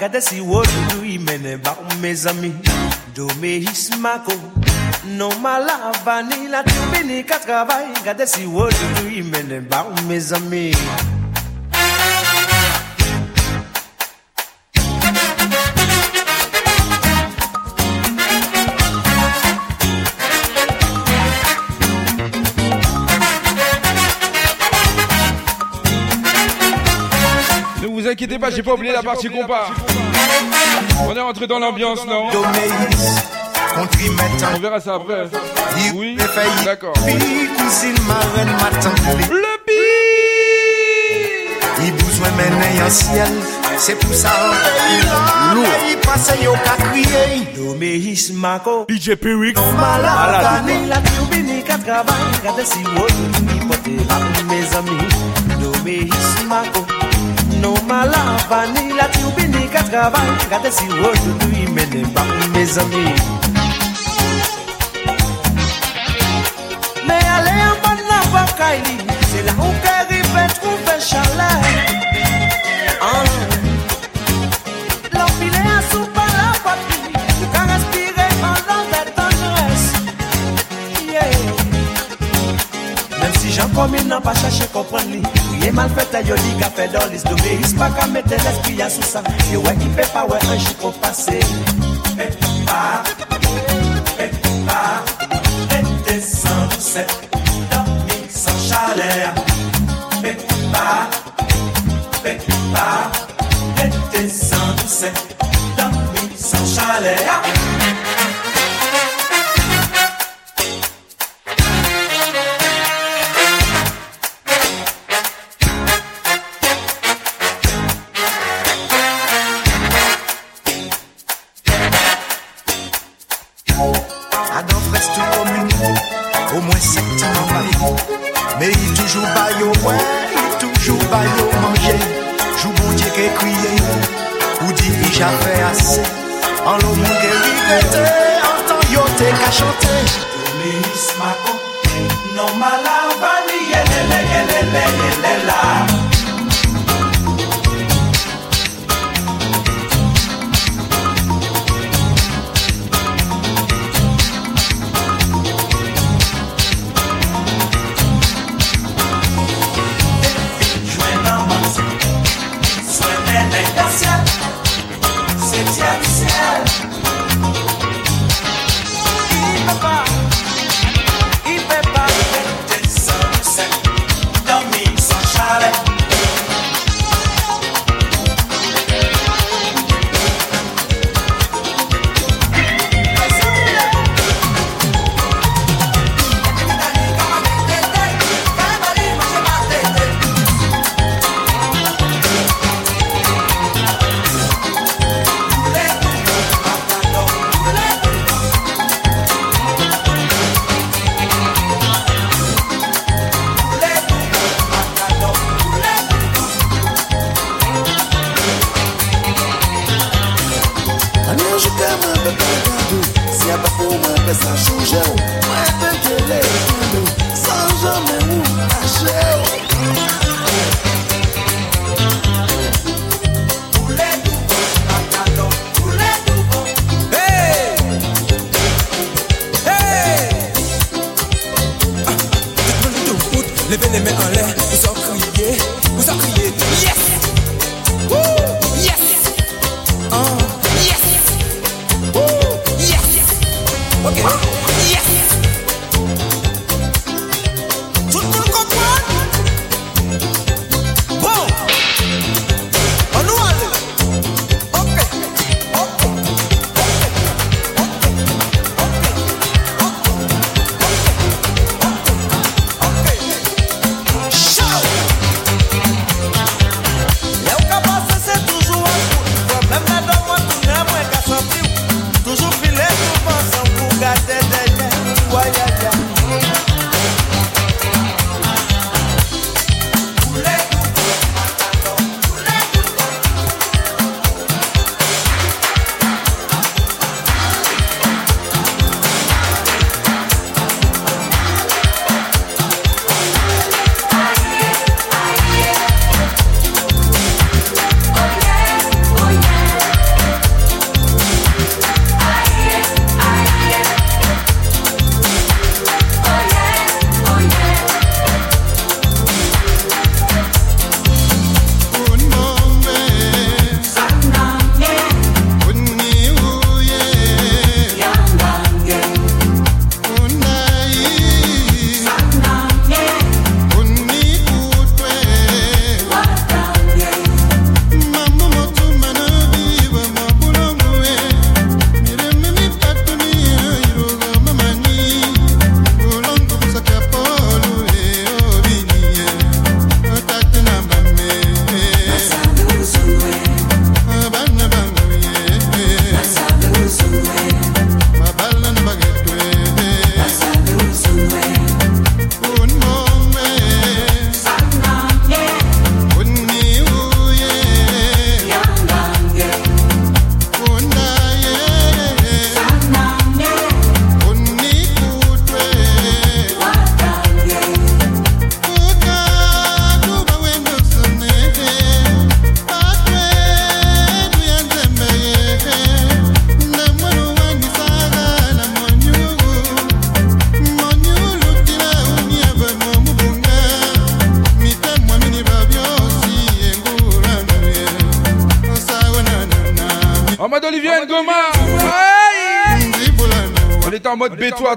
Speaker 33: Gade si wòjou yi mene ba ou me zami Do me hismako Non mala vani la tubini ka travay Gade si wòjou yi mene ba ou me
Speaker 26: inquiétez pas, j'ai pas oublié la partie combat. On est rentré dans l'ambiance, non On verra ça après. Oui, d'accord. Le
Speaker 33: I bouzwen menen yon non,
Speaker 34: ma la
Speaker 33: vanille, la turbine, qu'à travail. Regardez si aujourd'hui, mais n'est pas mes amis. Mais allez en bas de la vacaille, c'est là où qu'arrive trouver chalet. Ah. L'enfilé à soupe à la papille, tu qu'à respirer en l'envers dangereuse. Yeah. Même si j'en commune, n'a pas cherché comprendre. Ye mal fait yo di ka dans l'is D'obéis pas qu'à mettre l'esprit à sous ça Yo ouais qui peut pas ouais un chic au passé Mais pas Mais pas Et descend c'est Dormi sans chaleur Mais pas Mais pas Et descend c'est Dormi sans chaleur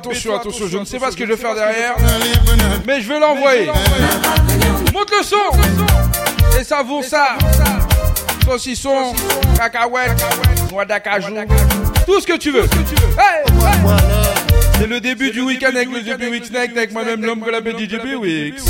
Speaker 4: attention, attention, je ne sais pas ce que je vais faire. Derrière, mais je vais l'envoyer. Monte le son. Et ça vaut ça Saucisson, cacahuète, noix d'acajou, tout ce que tu veux. C'est le début du week-end avec le DB Wix avec moi-même l'homme que la DJB Wix.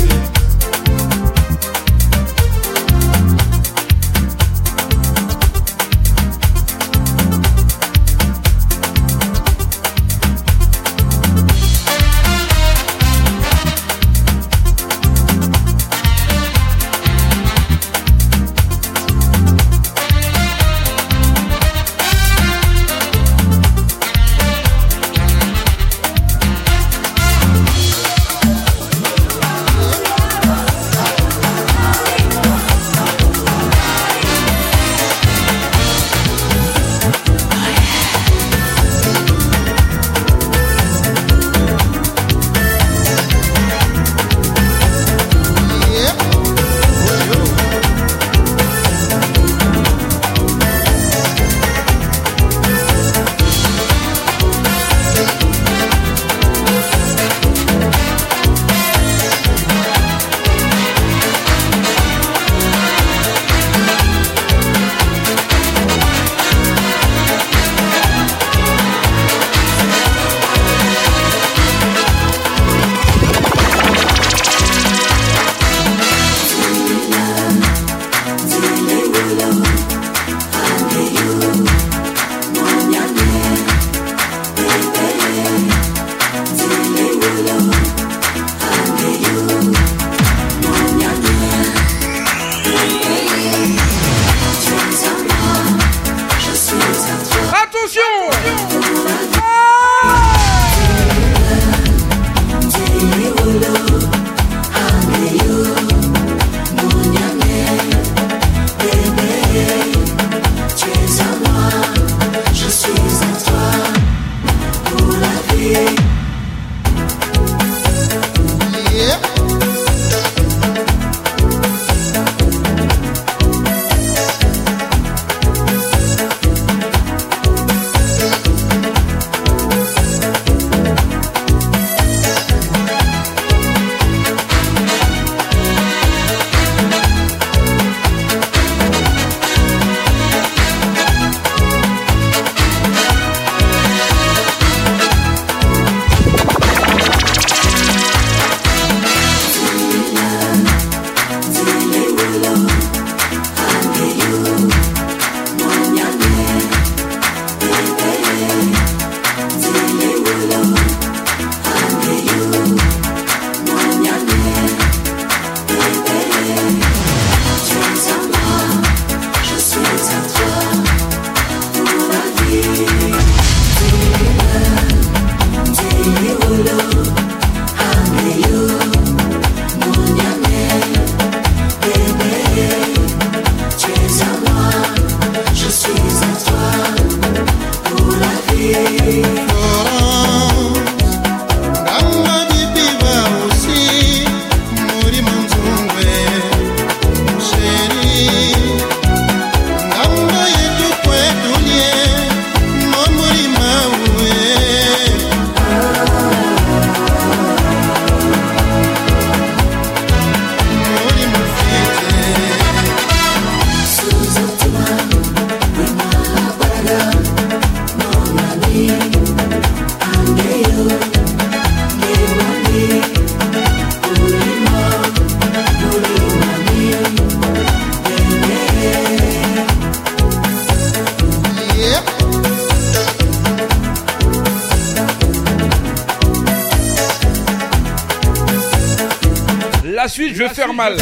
Speaker 5: suite, je vais faire mal.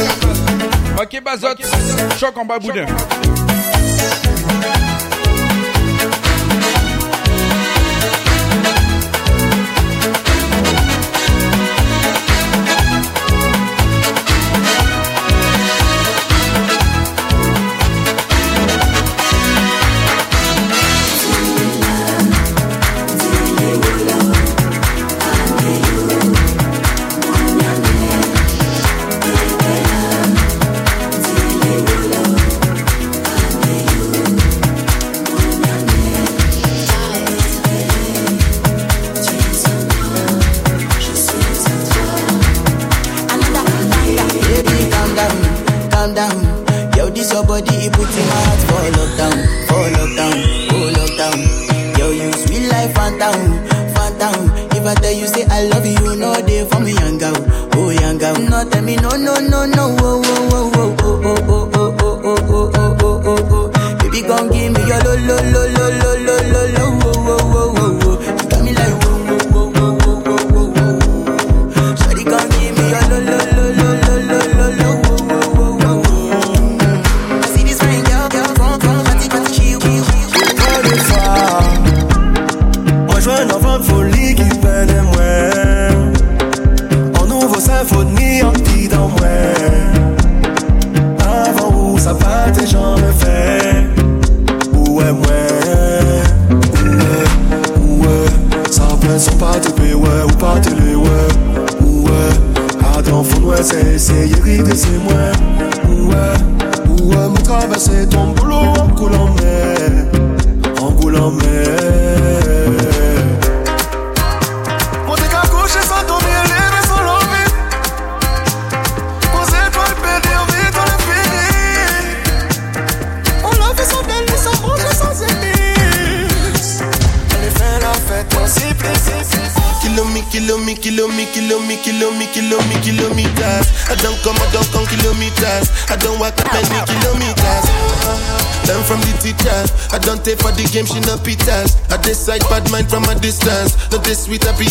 Speaker 5: Ok, Bazot, choc en bas boudin.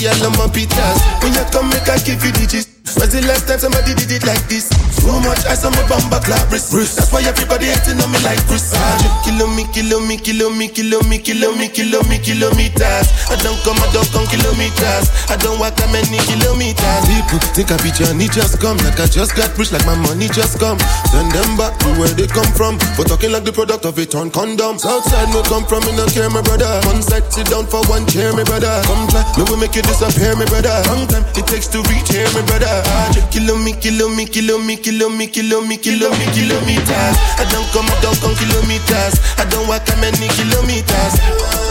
Speaker 3: Baby, I love my pizzas. When you come, make I give you digits. When's the last time somebody did it like this? Too much ice on my bumper clap wrist. That's why everybody hating on me like Chris. Ah, kill me, kill me, kill me, kill me, kill me, kill me me kilometers. I don't come, I don't come kilometers. I don't walk that many kilometers. People take a picture and it just come. Like I just got rich, like my money just come. Send them back to where they come from. For talking like the product of a torn condom. Southside, no come from, me no care, my brother. One side, sit down for one chair, my brother. Come try, no will make you disappear, my brother. Long time it takes to reach here, my brother. I just kilo me, kilo me, kilo me, kilo me, kilo me, kilo me, kilometers. I don't come, I don't come kilometers. I don't walk that many kilometers.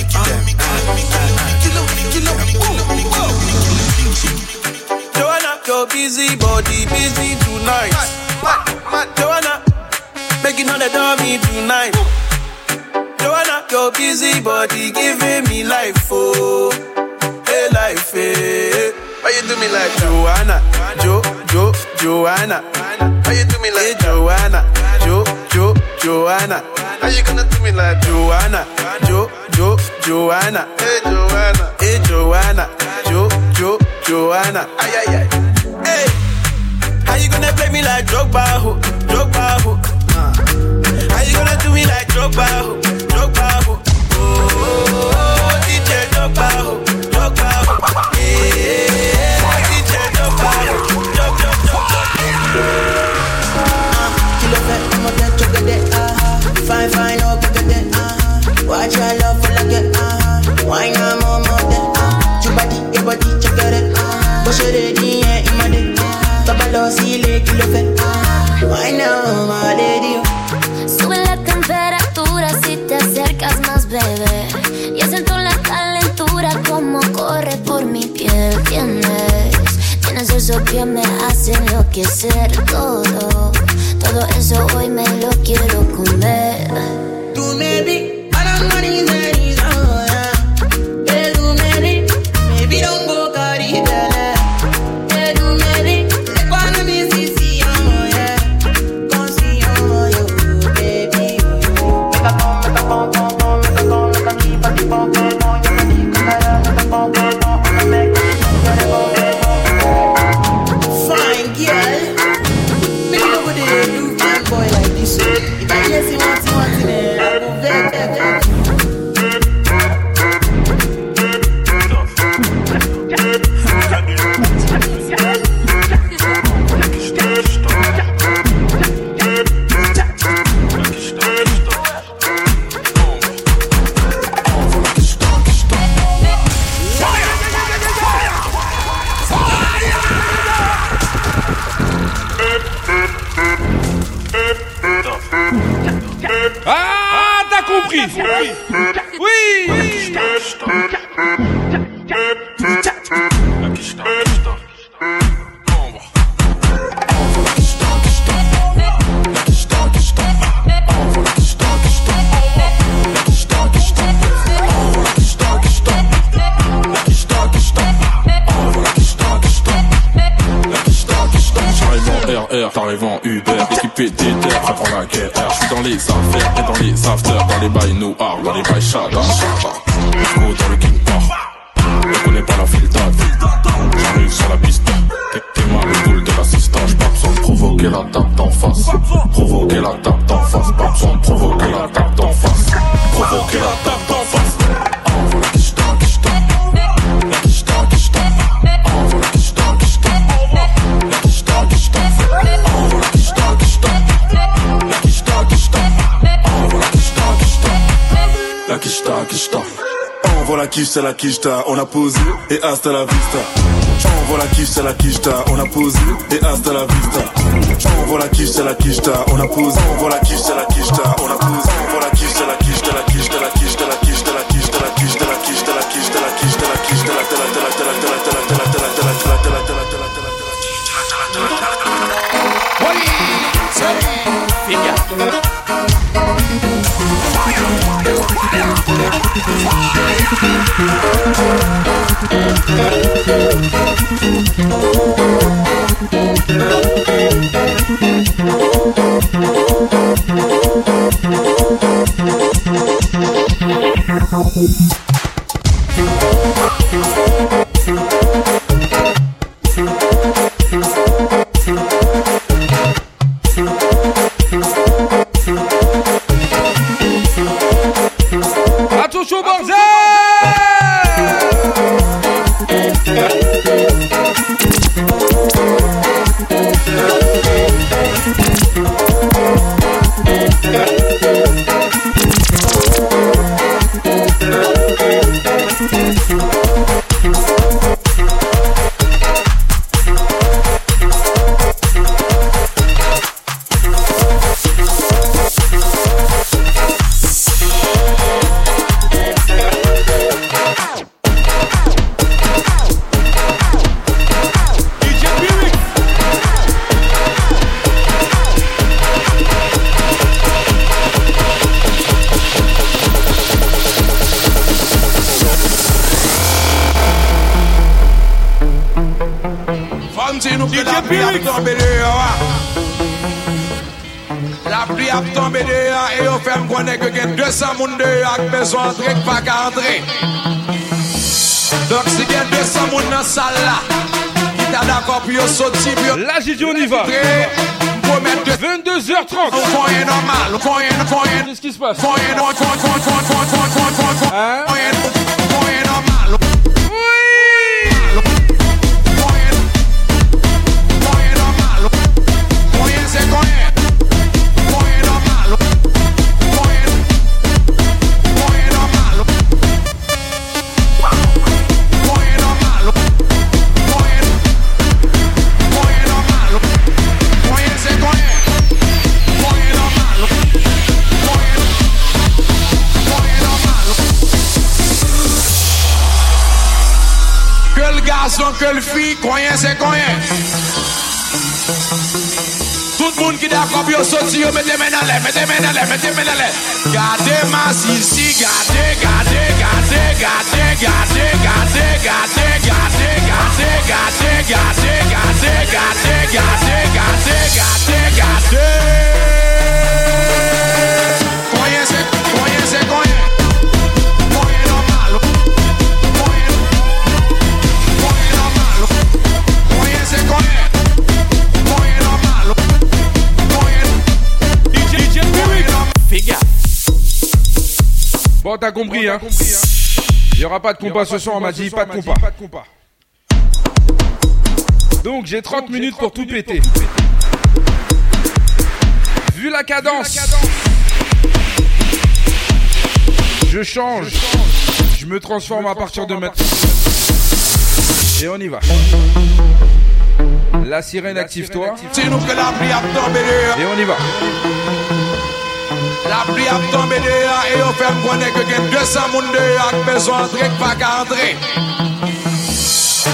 Speaker 5: Joanna, your busy body busy tonight. Joanna, making all the dummy tonight. Joanna, your busy body giving me life, oh, hey life.
Speaker 35: life, eh? Why you do me like Joanna? Jo, Jo, Joanna. Why you do me like Joanna? Jo, Jo, Joanna. How you gonna do me like Joanna? Jo, Jo, Joanna. Hey Joanna. Hey Joanna. Jo, Jo, Joanna. Ay, ay, ay. Hey. How you gonna play me like Drogba, ho? Drogba, ho? Uh. How you gonna do me like Drogba, ho? Drogba, ho? Oh, oh, oh, DJ Drogba, ho? Drogba, ho? Yeah, DJ Drogba, ho? Drog, drog, drog, drog.
Speaker 5: Kilo fat, I'm a get chocolate, day, uh-huh. Fine, fine, oh, get it, uh-huh. Watch your love aina mo model Chubadi, ibadi, chakere Boşere diye imade Tabalo sile kilofe Aina mo model
Speaker 26: Sube la temperatura si te acercas más breve Y siento la calentura como corre por mi piel Tienes, tienes eso que me hace enloquecer todo. Todo eso hoy me lo quiero comer.
Speaker 5: Tú me vi, I
Speaker 36: compris Oui
Speaker 37: J'arrive en RR, j'arrive en Uber, équipé d'éther, prêt pour la guerre. Je suis dans les affaires et dans les afters, Anybody know how? Uh, Anybody shot?
Speaker 4: I'm shot. Quiche, c'est la quicheta, on a posé et hasta la vista. Envoie la quiche, c'est la quicheta, on a posé et hasta la vista. Envoie la quiche, c'est la quicheta, on a posé. Envoie la quiche, c'est la quicheta, on a posé. Envoie la quiche, la quicheta, la quicheta, la la la la la la la la la tela, tela,
Speaker 31: Outro t'as compris, hein Il y aura pas de compas ce soir, on m'a dit, pas de compas. Donc, j'ai 30 minutes pour tout péter. Vu la cadence, je change, je me transforme à partir de maintenant. Et on y va. La sirène, active-toi. Et on y va.
Speaker 38: La pli ap tombe de yo E yo fem konen ke gen 200 moun de yo Ak bezon drek pa ka andre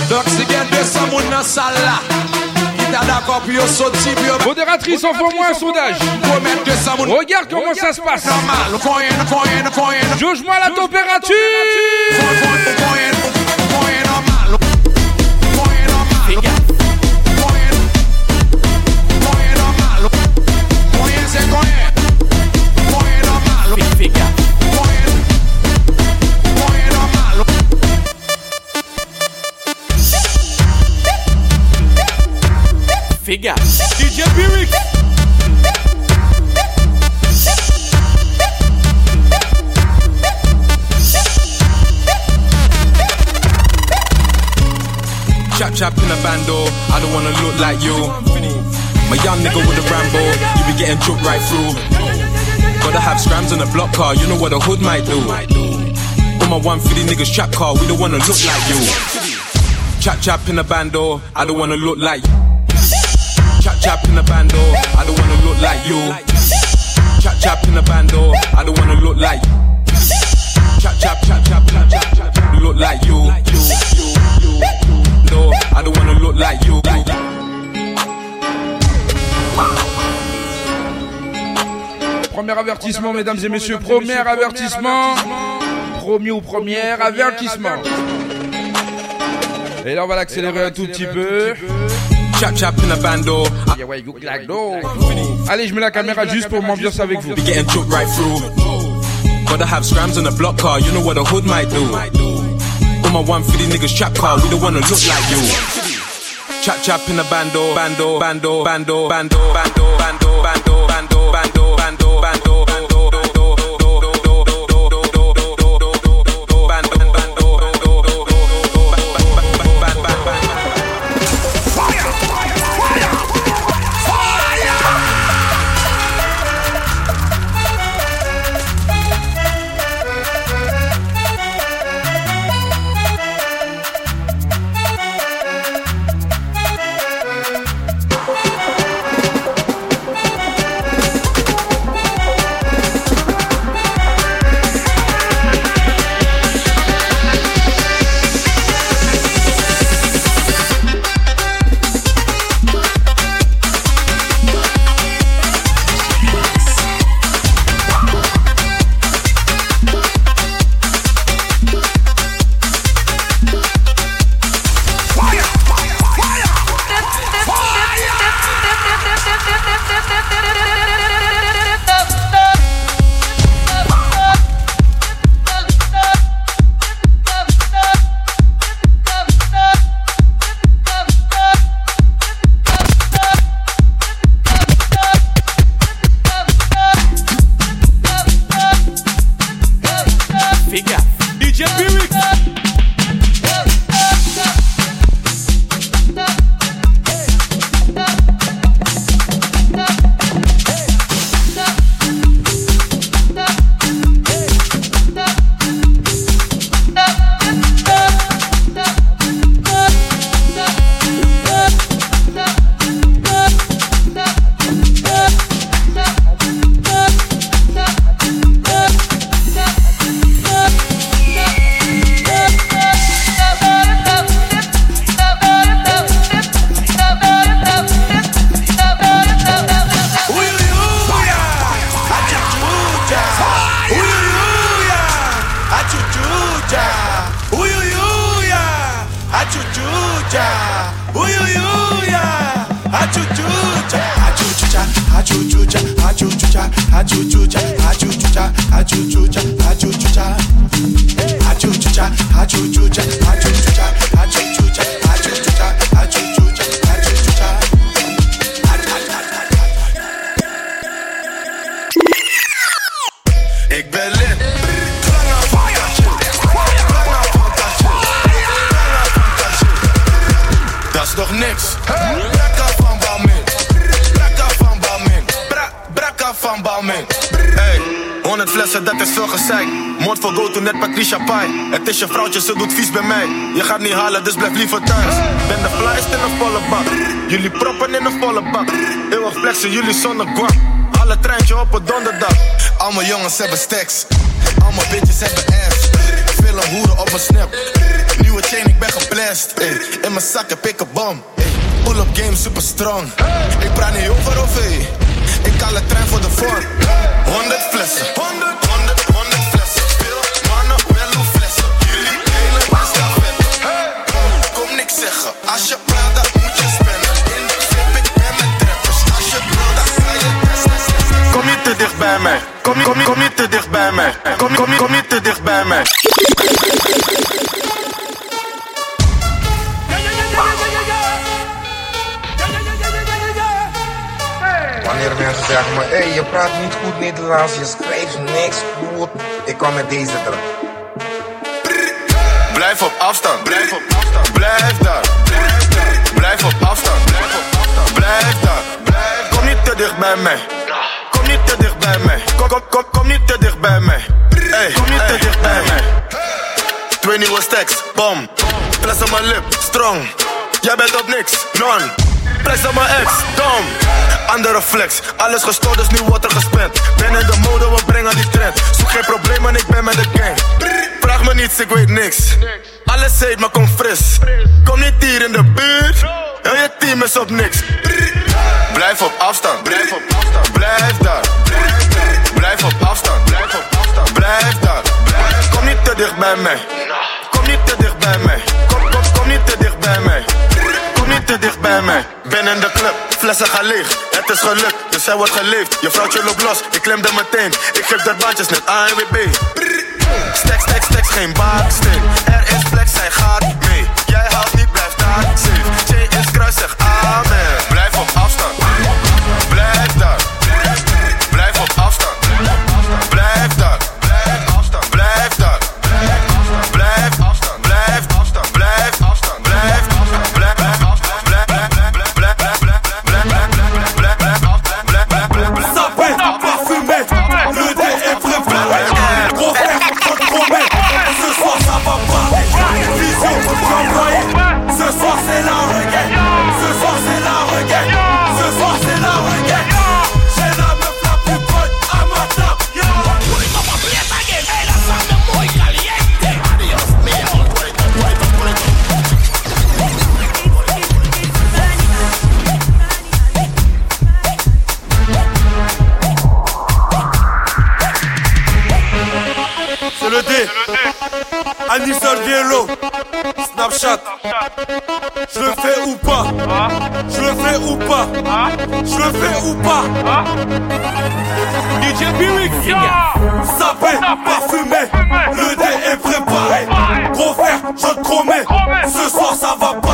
Speaker 38: Dok si gen 200 moun nan sal la Ki ta d'akor pi yo soti pi yo
Speaker 31: Modératrice, envoie-moi un sondage. Regarde comment ça se passe. Jauge-moi la
Speaker 39: Figure. DJ Birik.
Speaker 4: Chap chap in a bando, I don't wanna look like you. My young nigga with a Rambo, you be getting choked right through. Gotta have scrams on the block car, you know what a hood might do. All my 150 niggas trap car, we don't wanna look like you. Chap chap in a bando, I don't wanna look like you. Chap in a bando, I don't wanna look like you. Chap chap in a bando, I don't wanna look like you. Chap chap chap chap chap chap chap chap look like you. you, you, you, you. No, I don't wanna look like you.
Speaker 31: Premier avertissement, mesdames et messieurs. Premier avertissement. Premier ou première avertissement. Et là, on va l'accélérer un tout petit peu.
Speaker 4: Chap chap in a bando.
Speaker 31: Yeah, ouais, you like no. Allez, je mets la caméra juste pour m'ambiance avec vous.
Speaker 4: Be getting choked right through. Gotta have scrams on the block car, you know what a hood might do. All my 150 niggas trap car, we don't wanna look like you. Chap chap in a bando, bando, bando, bando, bando, bando, bando, bando, bando, bando, bando, bando.
Speaker 40: Go to net Patricia Pai. Het is je vrouwtje, ze doet vies bij mij. Je gaat niet halen, dus blijf liever thuis. Ben de flyest in een volle bak. Jullie proppen in een volle bak. Eeuwig flexen, jullie zonder guap. Alle treintje op een donderdag. Allemaal jongens hebben stacks. Allemaal bitches hebben ass. Veel hoeren op mijn snap. Nieuwe chain, ik ben geblest. In mijn zak heb ik een bom. Pull-up game super strong. Ik praat niet over of. Ik kan de trein voor de vorm. 100 flessen. 100, 100, 100 bij mij. Kom, niet- kom, niet- kom niet te dicht bij mij. Kom, kom, kom niet te dicht bij mij.
Speaker 41: Wanneer mensen zeggen me, hé, je praat niet goed Nederlands, je schrijft niks goed. Ik kom met deze erop.
Speaker 40: Blijf op afstand, blijf op afstand, blijf daar. Blijf op afstand, blijf op afstand, blijf daar. Kom niet te dicht bij mij. Bij mij. Kom, kom, kom, kom niet te dicht bij mij. Hey, kom niet te dicht bij mij. Twee nieuwe stacks, bom. Fles op mijn lip, strong. Jij bent op niks, non. Press op mijn ex, dom. Andere flex, alles gestoord, dus nu wordt er gespend. Ben in de mode, we brengen die trend. Zoek geen problemen, ik ben met de gang. Vraag me niets, ik weet niks. Alles heet, maar kom fris. Kom niet hier in de buurt. Heel je team is op niks. Blijf op afstand, blijf op afstand, blijf daar. Blijf op afstand, blijf op afstand, blijf daar. Kom niet te dicht bij mij. Kom niet te dicht bij mij. Kom, kom, kom niet te dicht bij mij. Kom niet te dicht bij mij. Ben in de club, flessen gaan leeg. Het is gelukt, dus hij wordt geleefd. Je vrouwtje loopt los, ik klem er meteen. Ik geef de bandjes net ANWB. Stacks, stacks, stacks, geen baaksteen. Er is flex, hij gaat mee. Jij haalt niet, blijf daar safe. J is kruis, zeg amen. Blijf op afstand. Blijf daar.
Speaker 42: Diello. Snapchat. Je le fais ou pas? Je le fais ou pas? Je le fais ou pas? DJ Pirik Sapé, parfumé Le dé est préparé. Gros frère, je te promets. Ce soir ça va parler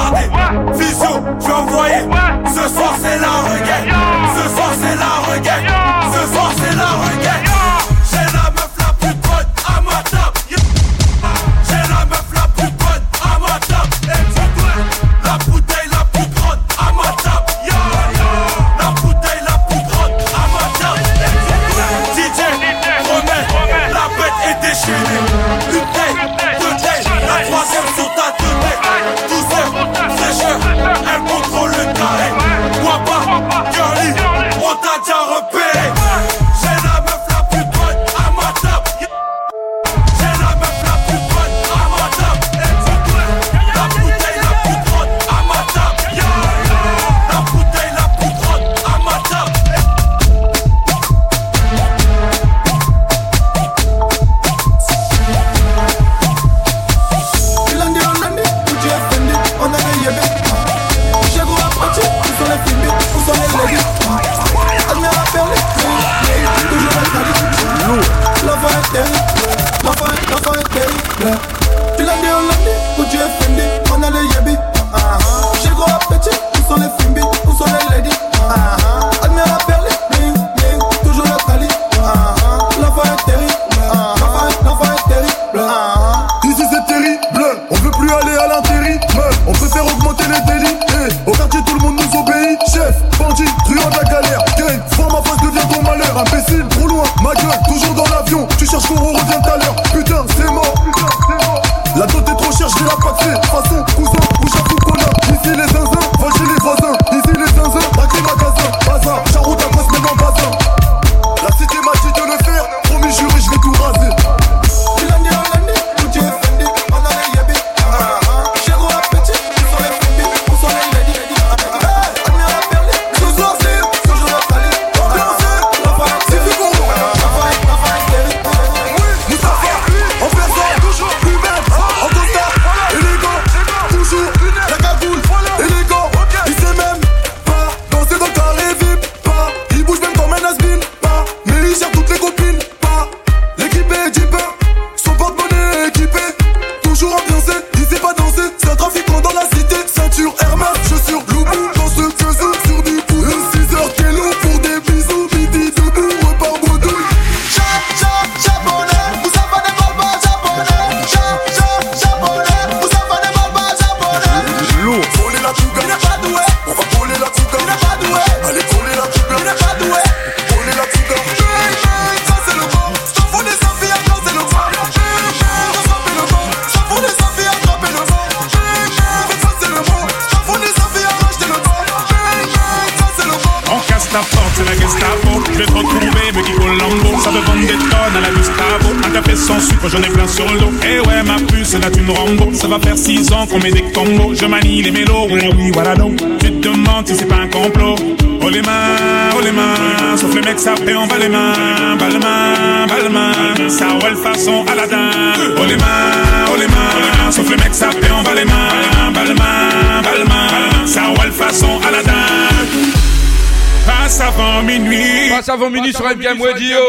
Speaker 42: sur
Speaker 6: MKM Radio.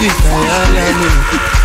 Speaker 3: Ikayalami ilondoloze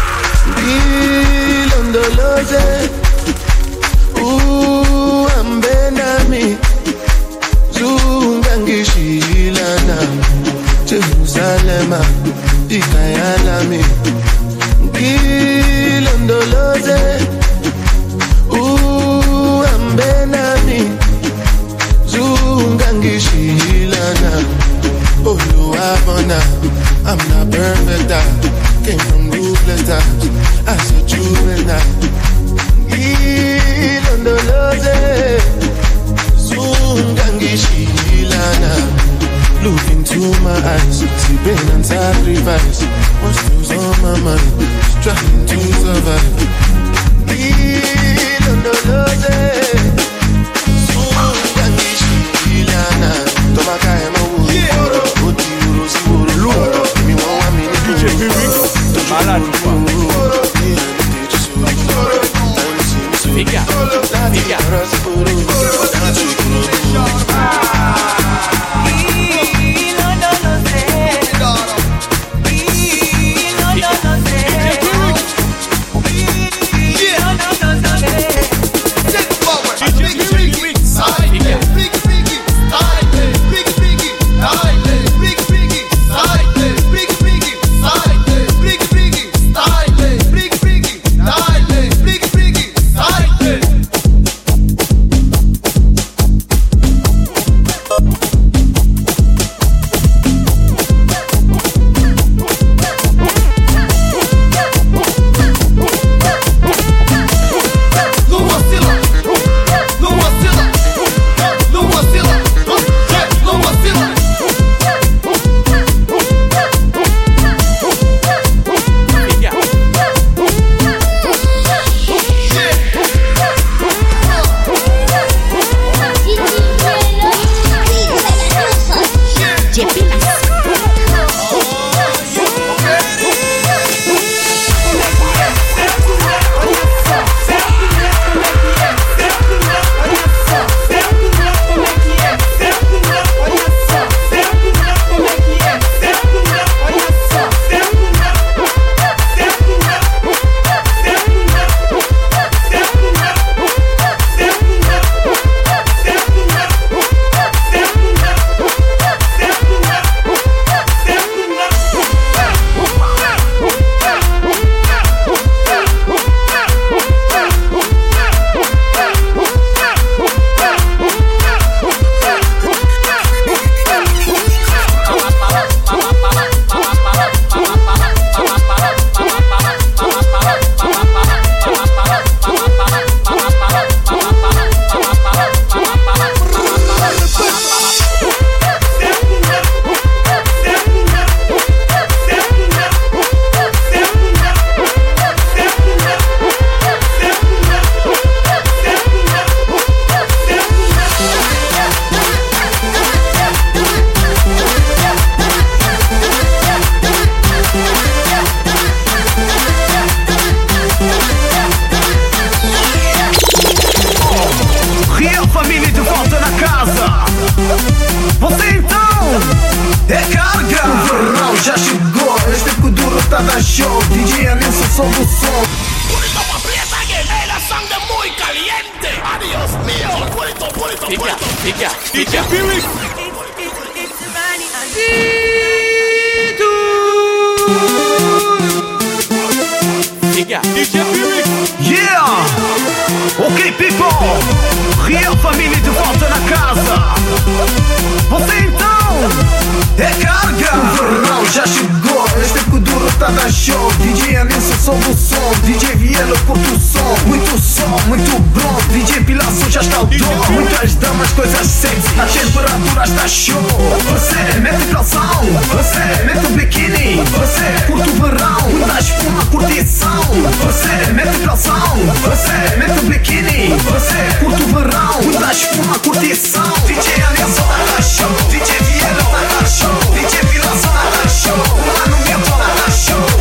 Speaker 3: DJ Felix. Yeah.
Speaker 43: DJ
Speaker 4: Felix.
Speaker 43: Yeah. Ok, people. Real família de volta na casa. Você então. Recarga. O verão já chegou. Este é que dura tá show DJ Anissa, do som DJ Rielo, curto som Muito som, muito bom DJ Pilaço já está o tom Muitas damas, coisas sexy A temperatura está show. Você é mete calção Você é mete o biquíni Você é curte o verão Muita espuma, curtição. Você mete calção Você mete o biquíni Você curte o verão Muita espuma, curtição. DJ Anissa, tá show DJ vielo tá show DJ Pilaço, tá show Lá no meu, tá
Speaker 5: show.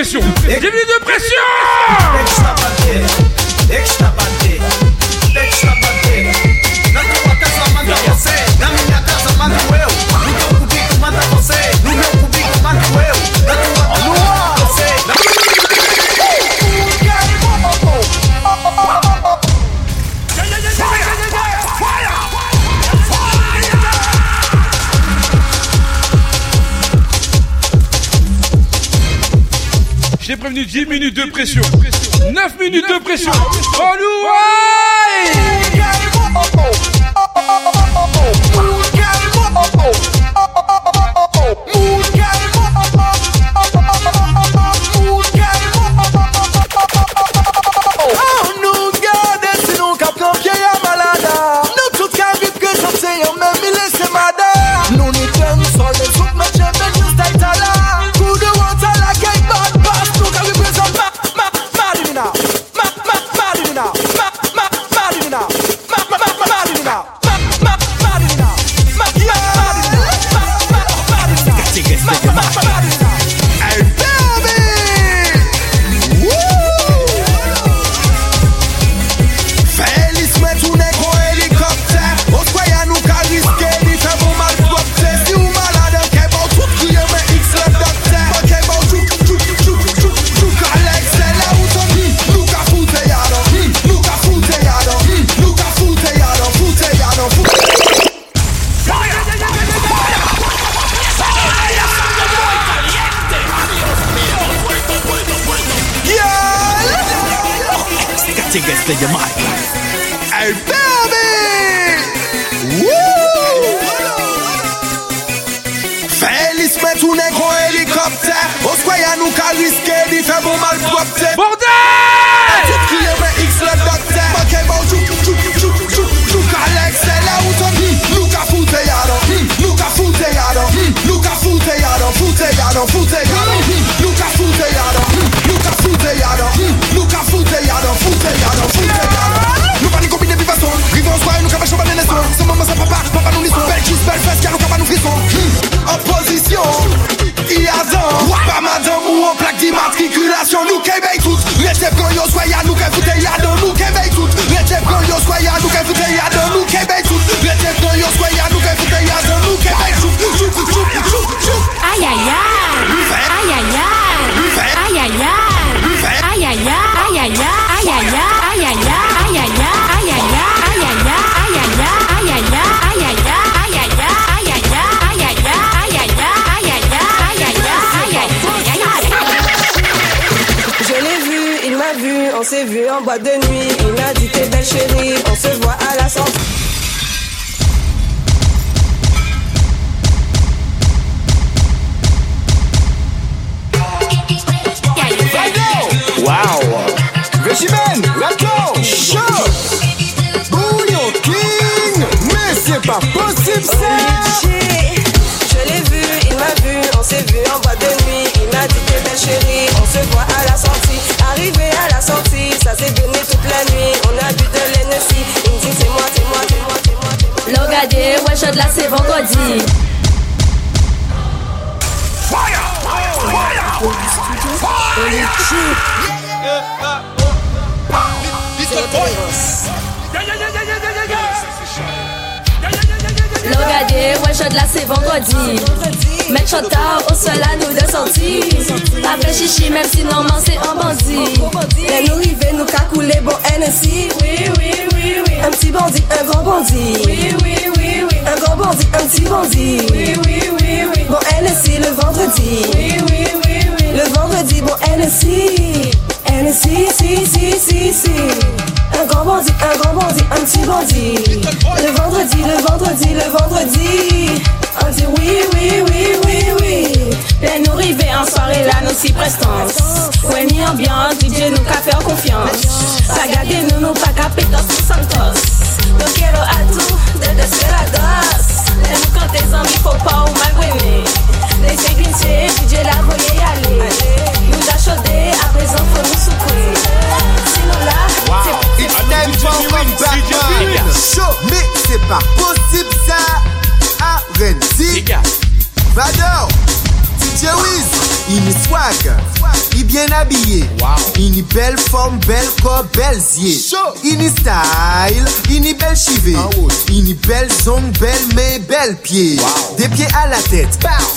Speaker 5: question. J'ai 10 minutes de pression, 9 minutes de pression.
Speaker 26: Allô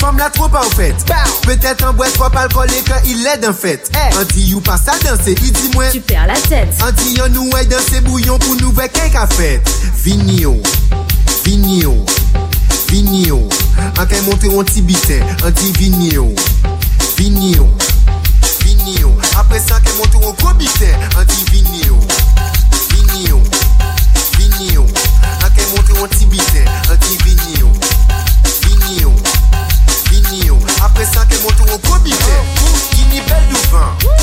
Speaker 26: femme la trop en fait. Peut-être un bois trop alcoolique, il l'aide en fait. Anti you passe à danser, il dit moi. Tu
Speaker 44: perds la tête.
Speaker 26: Anti yon nous dans ses bouillons pour nous voir qu'un café. Finio, finio, finio. En qu'un monter en tibitin, anti vinio, vinio, vinio. Après ça qu'un monter en gros anti vinio, vinio, vinio. En qu'un monter en tibitin, anti vinio. moto au comité.
Speaker 45: Guinibelle du vin.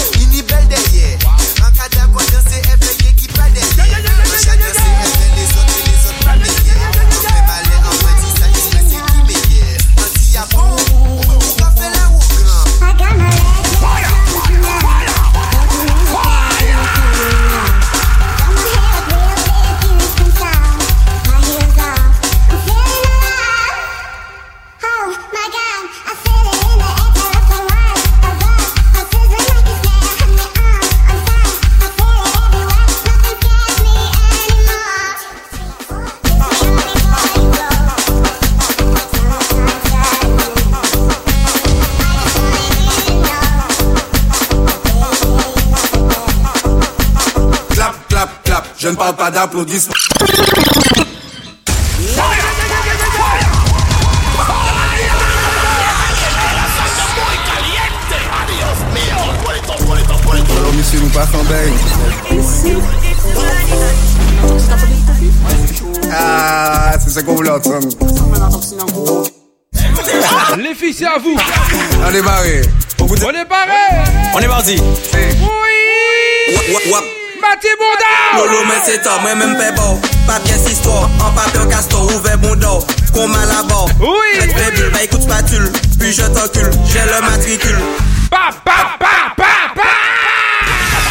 Speaker 45: Je ne parle pas d'applaudissements.
Speaker 46: Alors, monsieur, nous passons bien. Ah, c'est ça qu'on voulait entendre.
Speaker 4: Les filles, c'est à vous.
Speaker 46: On est barré.
Speaker 4: On est barré.
Speaker 47: On est parti.
Speaker 4: Oui. Mati Bouda
Speaker 47: Lolo men se to, mwen men pe bo Pat kes istwa, an kasto Ouve boudo, kon malabo
Speaker 4: Oui.
Speaker 47: Fèk bebil, bay kout spatul Puis je t'encule, jè le matricule.
Speaker 4: Pa, pa, pa, pa, pa.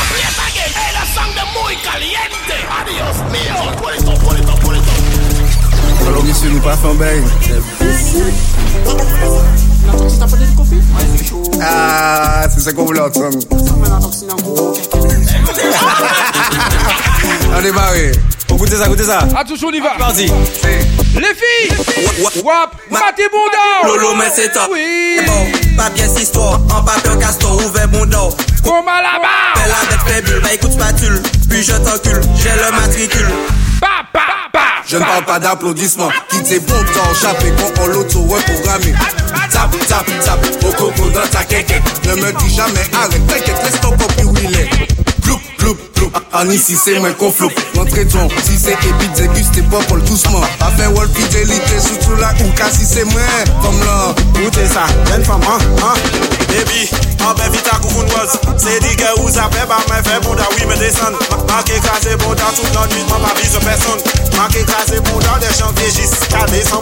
Speaker 46: E la sang de Adios ah, c'est ça qu'on voulait entendre. On est barré.
Speaker 47: On goûte ça, goûte ça.
Speaker 4: Attention, on y va.
Speaker 47: Vas-y.
Speaker 4: Les filles. Wap. Maté Bounda.
Speaker 47: Lolo, mais c'est top.
Speaker 4: Oui.
Speaker 47: Bon, papier, c'est histoire. En papier, castor, ouvert Bounda. Combat
Speaker 4: là-bas. Fais la
Speaker 48: tête faible, bah écoute spatule. Puis je t'encule. J'ai le matricule.
Speaker 46: Je ne parle pas d'applaudissements, quitte tes bons temps, chaper quand on l'auto, ouais, programmé. Tap, tap, tap, au coco dans ta quéquette. Ne me dis jamais arrête, t'inquiète, laisse ton copie où il est. Ploup, ploup, ploup Ani si se mwen kon floup. Montre ton, si se epi deguste popol douceman Afe wol fidelite soutou la kouka si se mwen. Fom lan, goute sa, jen fom an, an.
Speaker 49: Baby, anbe vita koukoun waz Se di ge ou zape ba mwen fe bouda oui me desan Manke kaze bouda tout nan nuit mwen pa vise person Manke kaze bouda de janvye jiska desan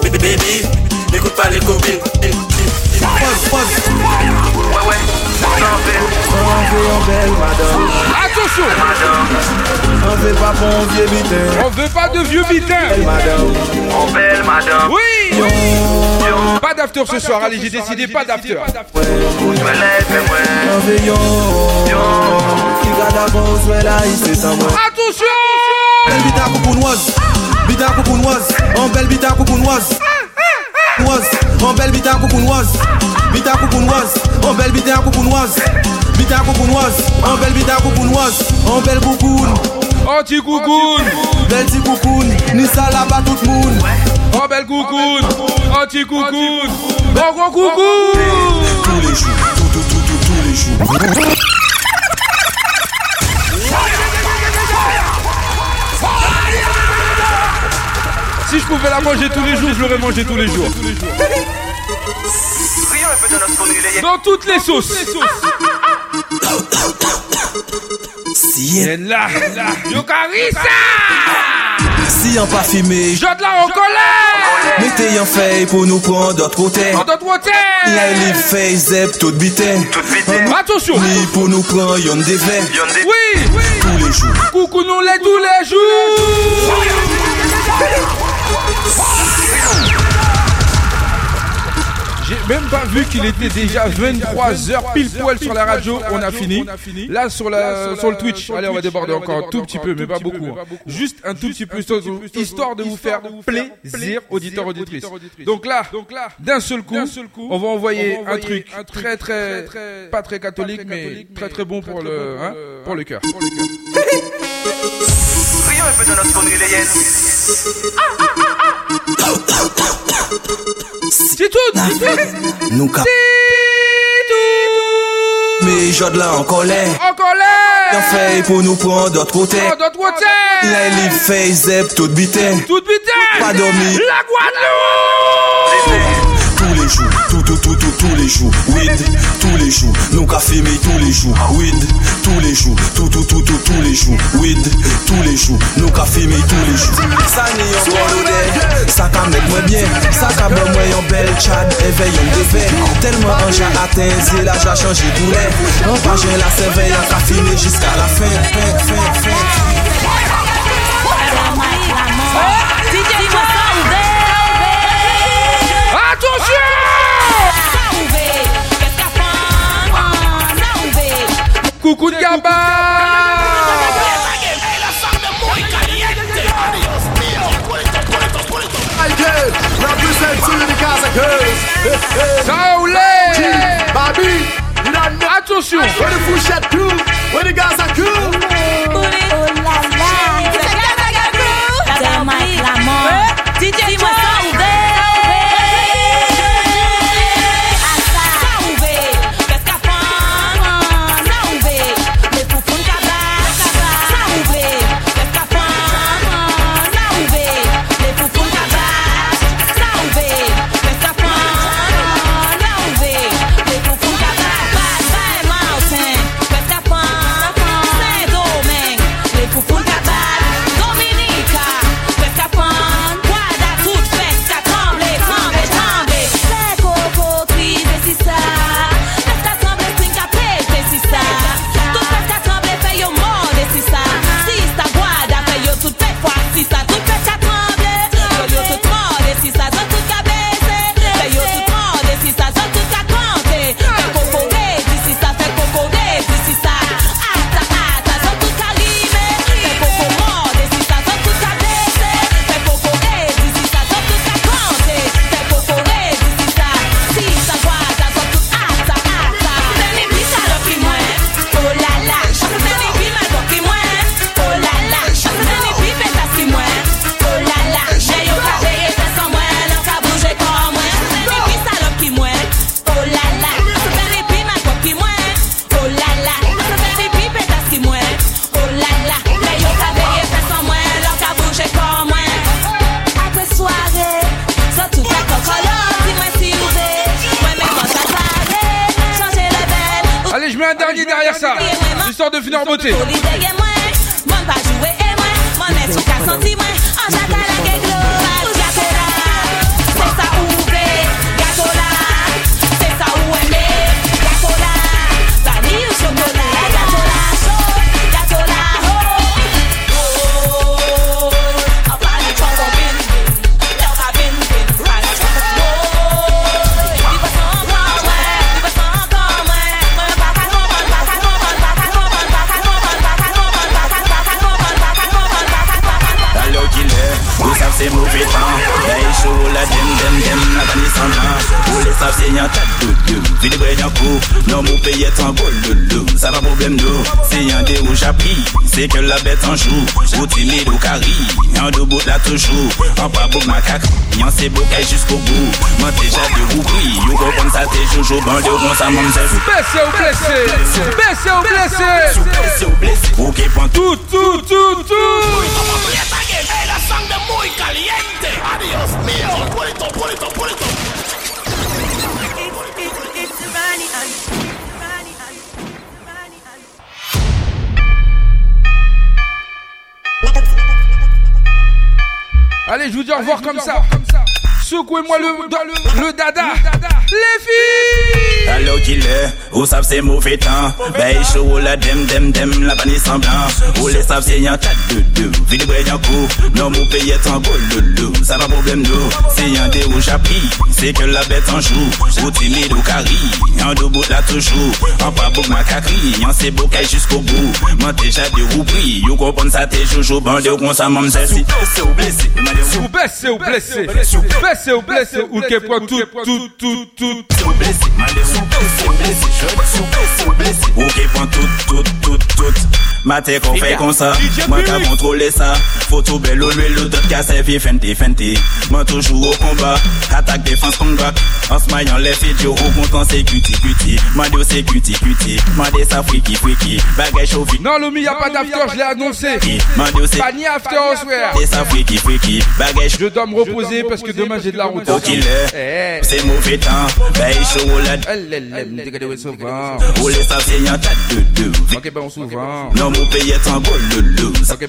Speaker 48: Baby, n'ekoute pa le kopil
Speaker 49: Paz, paz Ouè ouè An ve yon bel madame
Speaker 4: Attention.
Speaker 26: An ve pa bon vie bitin
Speaker 4: On ve pa de vieux bitin Bel
Speaker 26: madame. On bel madame
Speaker 4: Oui Pas d'after ce soir, allez j'ai décidé pas d'after.
Speaker 26: An ve yon Ki gada bon zwe la isi sa mwen
Speaker 4: Attention.
Speaker 26: Bel bita koukounoise Bita koukounoise An bel bita koukounoise An bel bita koukounoise bita koupounoise, on bel bita koupounoise. Bita koupounoise, on bel bita koupounoise, on bel koupoun.
Speaker 4: Anti
Speaker 26: koukoun, bel ti ni salaba tout moun.
Speaker 4: On bel koukoun, anti bon gros.
Speaker 46: Tous les jours, tous les jours.
Speaker 4: Si je pouvais la manger tous les jours, je l'aurais mangé tous les jours. Dans toutes les sauces.
Speaker 26: Si
Speaker 4: là, là. Yo Carissa
Speaker 26: Si en pas fumé,
Speaker 4: Je de la en colère.
Speaker 26: Mettez en feuille pour nous prendre d'autre côté.
Speaker 4: En d'autres côtés
Speaker 26: les feuilles zep tout bité.
Speaker 4: Attention.
Speaker 26: Ni pour nous prendre yon des verres.
Speaker 4: Oui.
Speaker 26: Tous les jours.
Speaker 4: Coucou nous les tous les jours J'ai même pas vu qu'il était déjà 23h pile poil sur la radio, on a fini. Là sur la sur le Twitch, allez on va déborder encore un tout petit peu mais pas beaucoup. hein. Juste un tout petit peu histoire de vous faire plaisir auditeurs auditrices. Donc là, d'un seul coup, on va envoyer un truc très très pas très catholique mais très très bon pour le hein, pour le cœur.
Speaker 48: Rien un peu de notre connu les
Speaker 4: C'est tout
Speaker 26: Nou ka Me jod la an
Speaker 4: kolè An
Speaker 26: kolè Nan fey pou nou pran dot
Speaker 4: kote Dot kote
Speaker 26: La li fey zep tout bitè
Speaker 4: Tout bitè
Speaker 26: Pa domi
Speaker 4: La Guadeloupe.
Speaker 26: Tous les jours, tous tout, tout, tout, tous les jours. Weed, tous les jours. Nous qu'a filmé tous les jours. Weed, tous les jours. Tout, tout, tout, tout, tous les jours. Weed, tous les jours. Nous qu'a filmé tous les jours. Ça n'y est encore l'odeur. Ça qu'a mettre moi bien. Ça qu'a moi moi en belle chad. Éveille en défait. Tellement un j'ai atteint. C'est là j'ai changé couleur. En page la s'éveille. On qu'a filmé jusqu'à la fin. Fin, fin, fin.
Speaker 4: Coucou de Gaba
Speaker 6: Represent to the Gaza girls.
Speaker 4: Saoulé
Speaker 6: Bobby, you don't know.
Speaker 4: Attention
Speaker 6: Where the Fouchette crew? Where the Gaza crew?
Speaker 50: Pesca pão,
Speaker 4: De finir en beauté.
Speaker 51: la
Speaker 52: bête anjou Ou timide ou kari Yon do bot la toujou An pa bouk makak Yon se bokay jusqu'au bout. Mwen te jade ou koui Yo go kon sa te joujou Bande ou kon sa
Speaker 4: blessé. Ou blessé. Ou blessé
Speaker 52: ou blessé. Ou
Speaker 4: tout tout tout tout. Allez, je vous dis au revoir comme ça. Secouez-moi le, le, le dada. Les filles.
Speaker 52: Qu'il est, vous savez c'est mauvais temps? Bay chaud la dem dem dem la banni semblant Vous les savez c'est y'en tas lulu Vilibwe nyan kou, nan mou peye tan go lulu Sa pa problem nou, se yon de ou chapri Se ke la bet anjou, ou timid ou kari Yon do bout la toujou, an pa bouk makakri Yon se bokay jusqu'o bou, man te jade ou pri Yo kompon sa te joujou, bande ou konsa mam zesi Sou ou blese,
Speaker 4: sou blese ou blese Sou ou tout, tout, tout, tout
Speaker 52: Sou blese, sou blese ou blese Sou ou ke tout, tout, tout, tout Ma te kon fè kon contrôler ça. Faut tout bel ou l'huile, d'autres qu'à servir fenté, fenté. Moi toujours au combat, attaque, défense, combat. En se maillant les vidéos, au content c'est cutie, cutie. Mandé c'est cutie, cutie. Mandé ça freaky, freaky. Bagage chaud,
Speaker 4: Non, Lomi, y'a pas d'after, je l'ai annoncé.
Speaker 52: Mandé c'est
Speaker 4: Pas ni after au soir.
Speaker 52: Mandé ça freaky, freaky. Bagage
Speaker 4: Je dois me reposer parce que demain j'ai de la route.
Speaker 52: Au est, c'est mauvais temps. Bay chaud, la Ou les savent, c'est y'en tas de deux.
Speaker 4: Ok, ben on souvent.
Speaker 52: Non, mon pays est en beau loulou.
Speaker 4: Ok,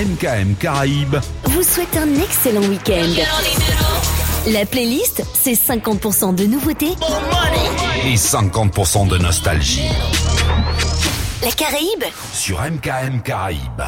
Speaker 53: MKM Caraïbes
Speaker 54: vous souhaite un excellent week-end. La playlist, c'est 50% de nouveautés
Speaker 53: et 50% de nostalgie
Speaker 54: La Caraïbe,
Speaker 53: sur MKM Caraïbes.